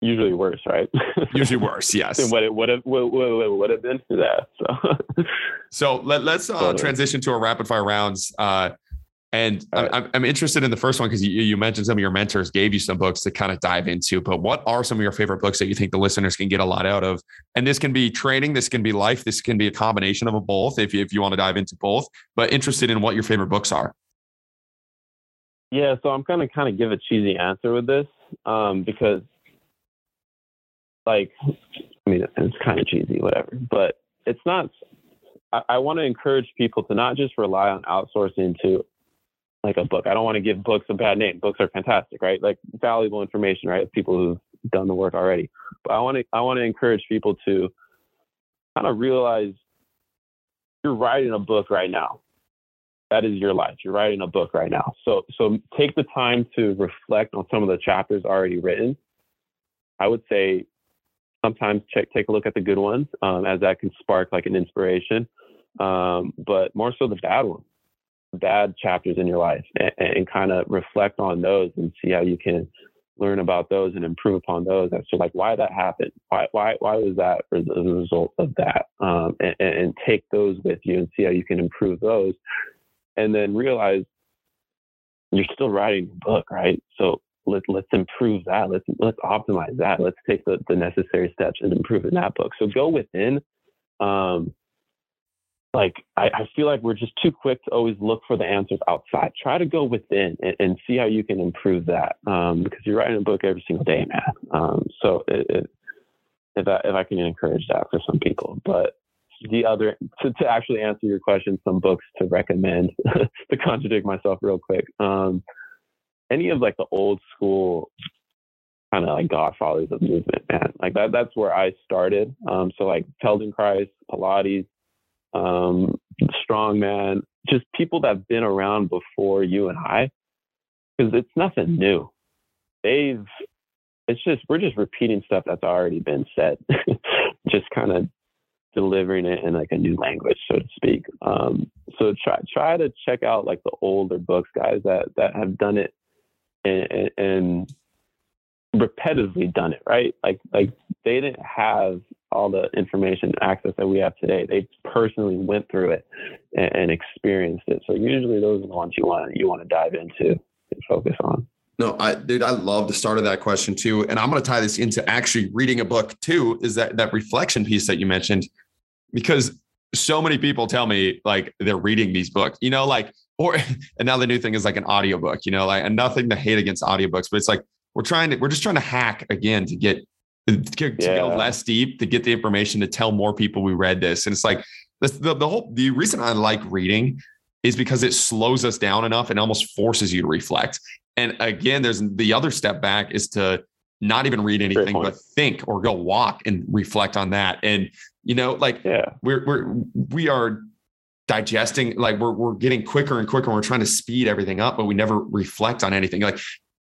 Usually worse, right? Usually worse, yes. what it would have what, what would have been for that. So, so let, let's uh, transition to our rapid fire rounds. Uh, and right. I'm, I'm interested in the first one because you, you mentioned some of your mentors gave you some books to kind of dive into. But what are some of your favorite books that you think the listeners can get a lot out of? And this can be training, this can be life, this can be a combination of both if you, if you want to dive into both. But interested in what your favorite books are. Yeah, so I'm going to kind of give a cheesy answer with this um, because, like, I mean, it's kind of cheesy, whatever, but it's not. I, I want to encourage people to not just rely on outsourcing to like a book. I don't want to give books a bad name. Books are fantastic, right? Like valuable information, right? People who've done the work already. But I want to I want to encourage people to kind of realize you're writing a book right now. That is your life. You're writing a book right now. So so take the time to reflect on some of the chapters already written. I would say sometimes check take a look at the good ones um, as that can spark like an inspiration. Um, but more so the bad ones bad chapters in your life and, and kind of reflect on those and see how you can learn about those and improve upon those as to like why that happened, why why why was that a result of that, um, and, and take those with you and see how you can improve those, and then realize you're still writing a book, right? So let's let's improve that. Let's let's optimize that. Let's take the, the necessary steps and improve in that book. So go within. Um, like I, I, feel like we're just too quick to always look for the answers outside. Try to go within and, and see how you can improve that. Um, because you're writing a book every single day, man. Um, so it, it, if I, if I can encourage that for some people, but the other to, to actually answer your question, some books to recommend to contradict myself real quick. Um, any of like the old school kind of like godfathers of movement, man. Like that that's where I started. Um, so like Feldenkrais, Pilates, um, strongman, just people that have been around before you and I, because it's nothing new. They've, it's just, we're just repeating stuff that's already been said, just kind of delivering it in like a new language, so to speak. Um, so try, try to check out like the older books, guys that, that have done it and, and repetitively done it, right? Like, like they didn't have all the information access that we have today. They personally went through it and, and experienced it. So usually those are the ones you want you want to dive into and focus on. No, I dude, I love the start of that question too. And I'm gonna tie this into actually reading a book too, is that that reflection piece that you mentioned. Because so many people tell me like they're reading these books, you know, like or and now the new thing is like an audiobook, you know, like and nothing to hate against audiobooks, but it's like we're trying to we're just trying to hack again to get to, yeah. go less deep to get the information to tell more people we read this. And it's like the, the whole the reason I like reading is because it slows us down enough and almost forces you to reflect. And again, there's the other step back is to not even read anything, but think or go walk and reflect on that. And you know, like yeah. we're we're we are digesting, like we're we're getting quicker and quicker. And we're trying to speed everything up, but we never reflect on anything. Like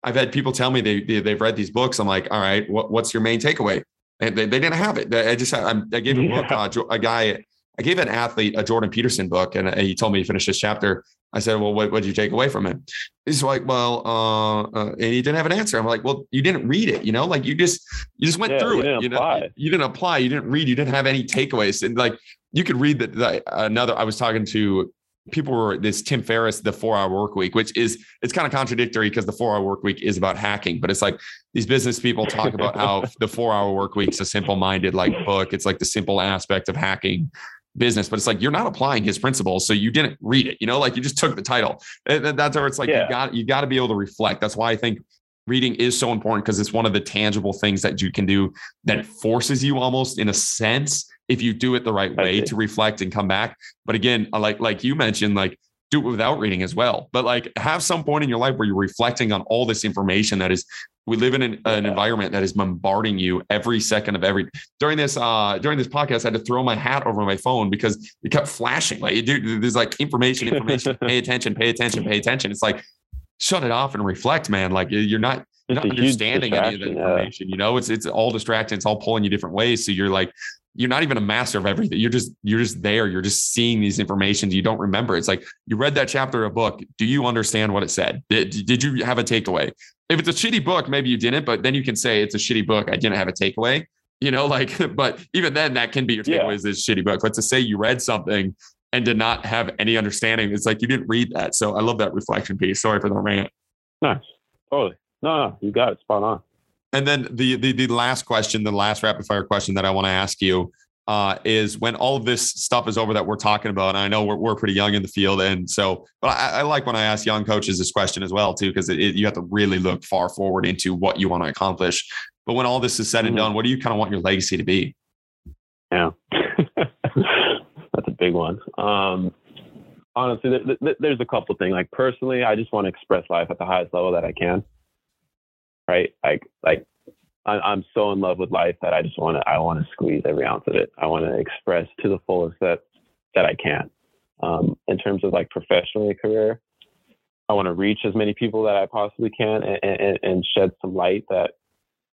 I've had people tell me they, they have read these books. I'm like, all right, what, what's your main takeaway? And they, they didn't have it. I just I, I gave a yeah. book uh, a guy I gave an athlete a Jordan Peterson book, and he told me to finish this chapter. I said, "Well, what did you take away from it?" He's like, "Well," uh, uh, and he didn't have an answer. I'm like, "Well, you didn't read it, you know? Like you just you just went yeah, through it. You apply. know, you didn't apply. You didn't read. You didn't have any takeaways. And like you could read that. Another, I was talking to people were this Tim Ferriss, the four hour work week, which is it's kind of contradictory because the four hour work week is about hacking, but it's like these business people talk about how the four hour work week is a simple minded like book. It's like the simple aspect of hacking business, but it's like you're not applying his principles, so you didn't read it. You know, like you just took the title. And that's where it's like yeah. you got you got to be able to reflect. That's why I think reading is so important because it's one of the tangible things that you can do that forces you almost in a sense if you do it the right way to reflect and come back. But again, like like you mentioned, like do it without reading as well. But like have some point in your life where you're reflecting on all this information that is we live in an, an, environment that is bombarding you every second of every during this uh during this podcast I had to throw my hat over my phone because it kept flashing. Like dude there's like information information pay attention pay attention pay attention. It's like shut it off and reflect man. Like you're not you're not understanding any of the information yeah. you know? It's it's all distracting. It's all pulling you different ways. So you're like you're not even a master of everything. You're just you're just there. You're just seeing these informations. You don't remember. It's like you read that chapter of a book. Do you understand what it said? Did, did you have a takeaway? If it's a shitty book, maybe you didn't, but then you can say it's a shitty book. I didn't have a takeaway. You know, like, but even then, that can be your takeaway yeah. is this shitty book. But to say you read something and did not have any understanding, it's like you didn't read that. So I love that reflection piece. Sorry for the rant. Nice. Totally. No, no, you got it spot on. And then the, the the last question, the last rapid fire question that I want to ask you uh, is when all of this stuff is over that we're talking about. And I know we're, we're pretty young in the field, and so, but I, I like when I ask young coaches this question as well too, because you have to really look far forward into what you want to accomplish. But when all this is said and mm-hmm. done, what do you kind of want your legacy to be? Yeah, that's a big one. Um, honestly, th- th- there's a couple things. Like personally, I just want to express life at the highest level that I can right? Like like I'm so in love with life that I just want to I want to squeeze every ounce of it. I want to express to the fullest that that I can. Um, in terms of like professionally career, I want to reach as many people that I possibly can and, and, and shed some light that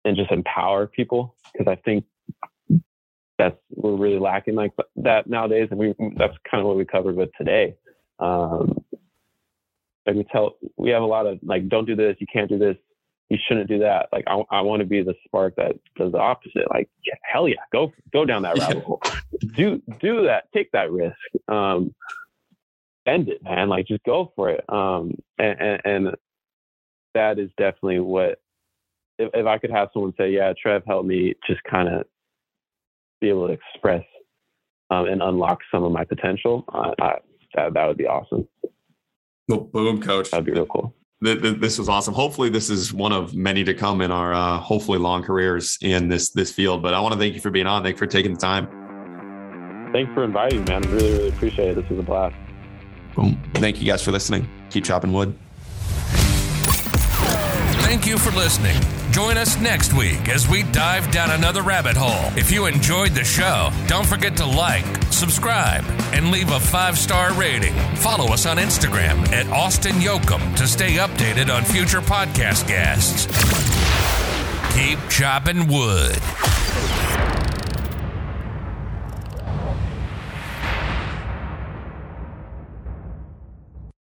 and just empower people because I think that's we're really lacking like that nowadays, and we that's kind of what we covered with today. Um, like we tell we have a lot of like don't do this, you can't do this, you shouldn't do that. Like I, I want to be the spark that does the opposite. Like yeah, hell yeah, go go down that rabbit hole. Do do that. Take that risk. Um, end it, man. Like just go for it. Um, and, and, and that is definitely what. If, if I could have someone say, "Yeah, Trev helped me," just kind of be able to express um, and unlock some of my potential, uh, I, that that would be awesome. Well, boom, coach. That'd be real cool this was awesome. Hopefully, this is one of many to come in our uh, hopefully long careers in this this field. But I want to thank you for being on. Thank you for taking the time. Thanks for inviting me, man. Really, really appreciate it. This was a blast. Boom. Thank you guys for listening. Keep chopping wood. Thank you for listening. Join us next week as we dive down another rabbit hole. If you enjoyed the show, don't forget to like, subscribe, and leave a five star rating. Follow us on Instagram at Austin Yoakum to stay updated on future podcast guests. Keep chopping wood.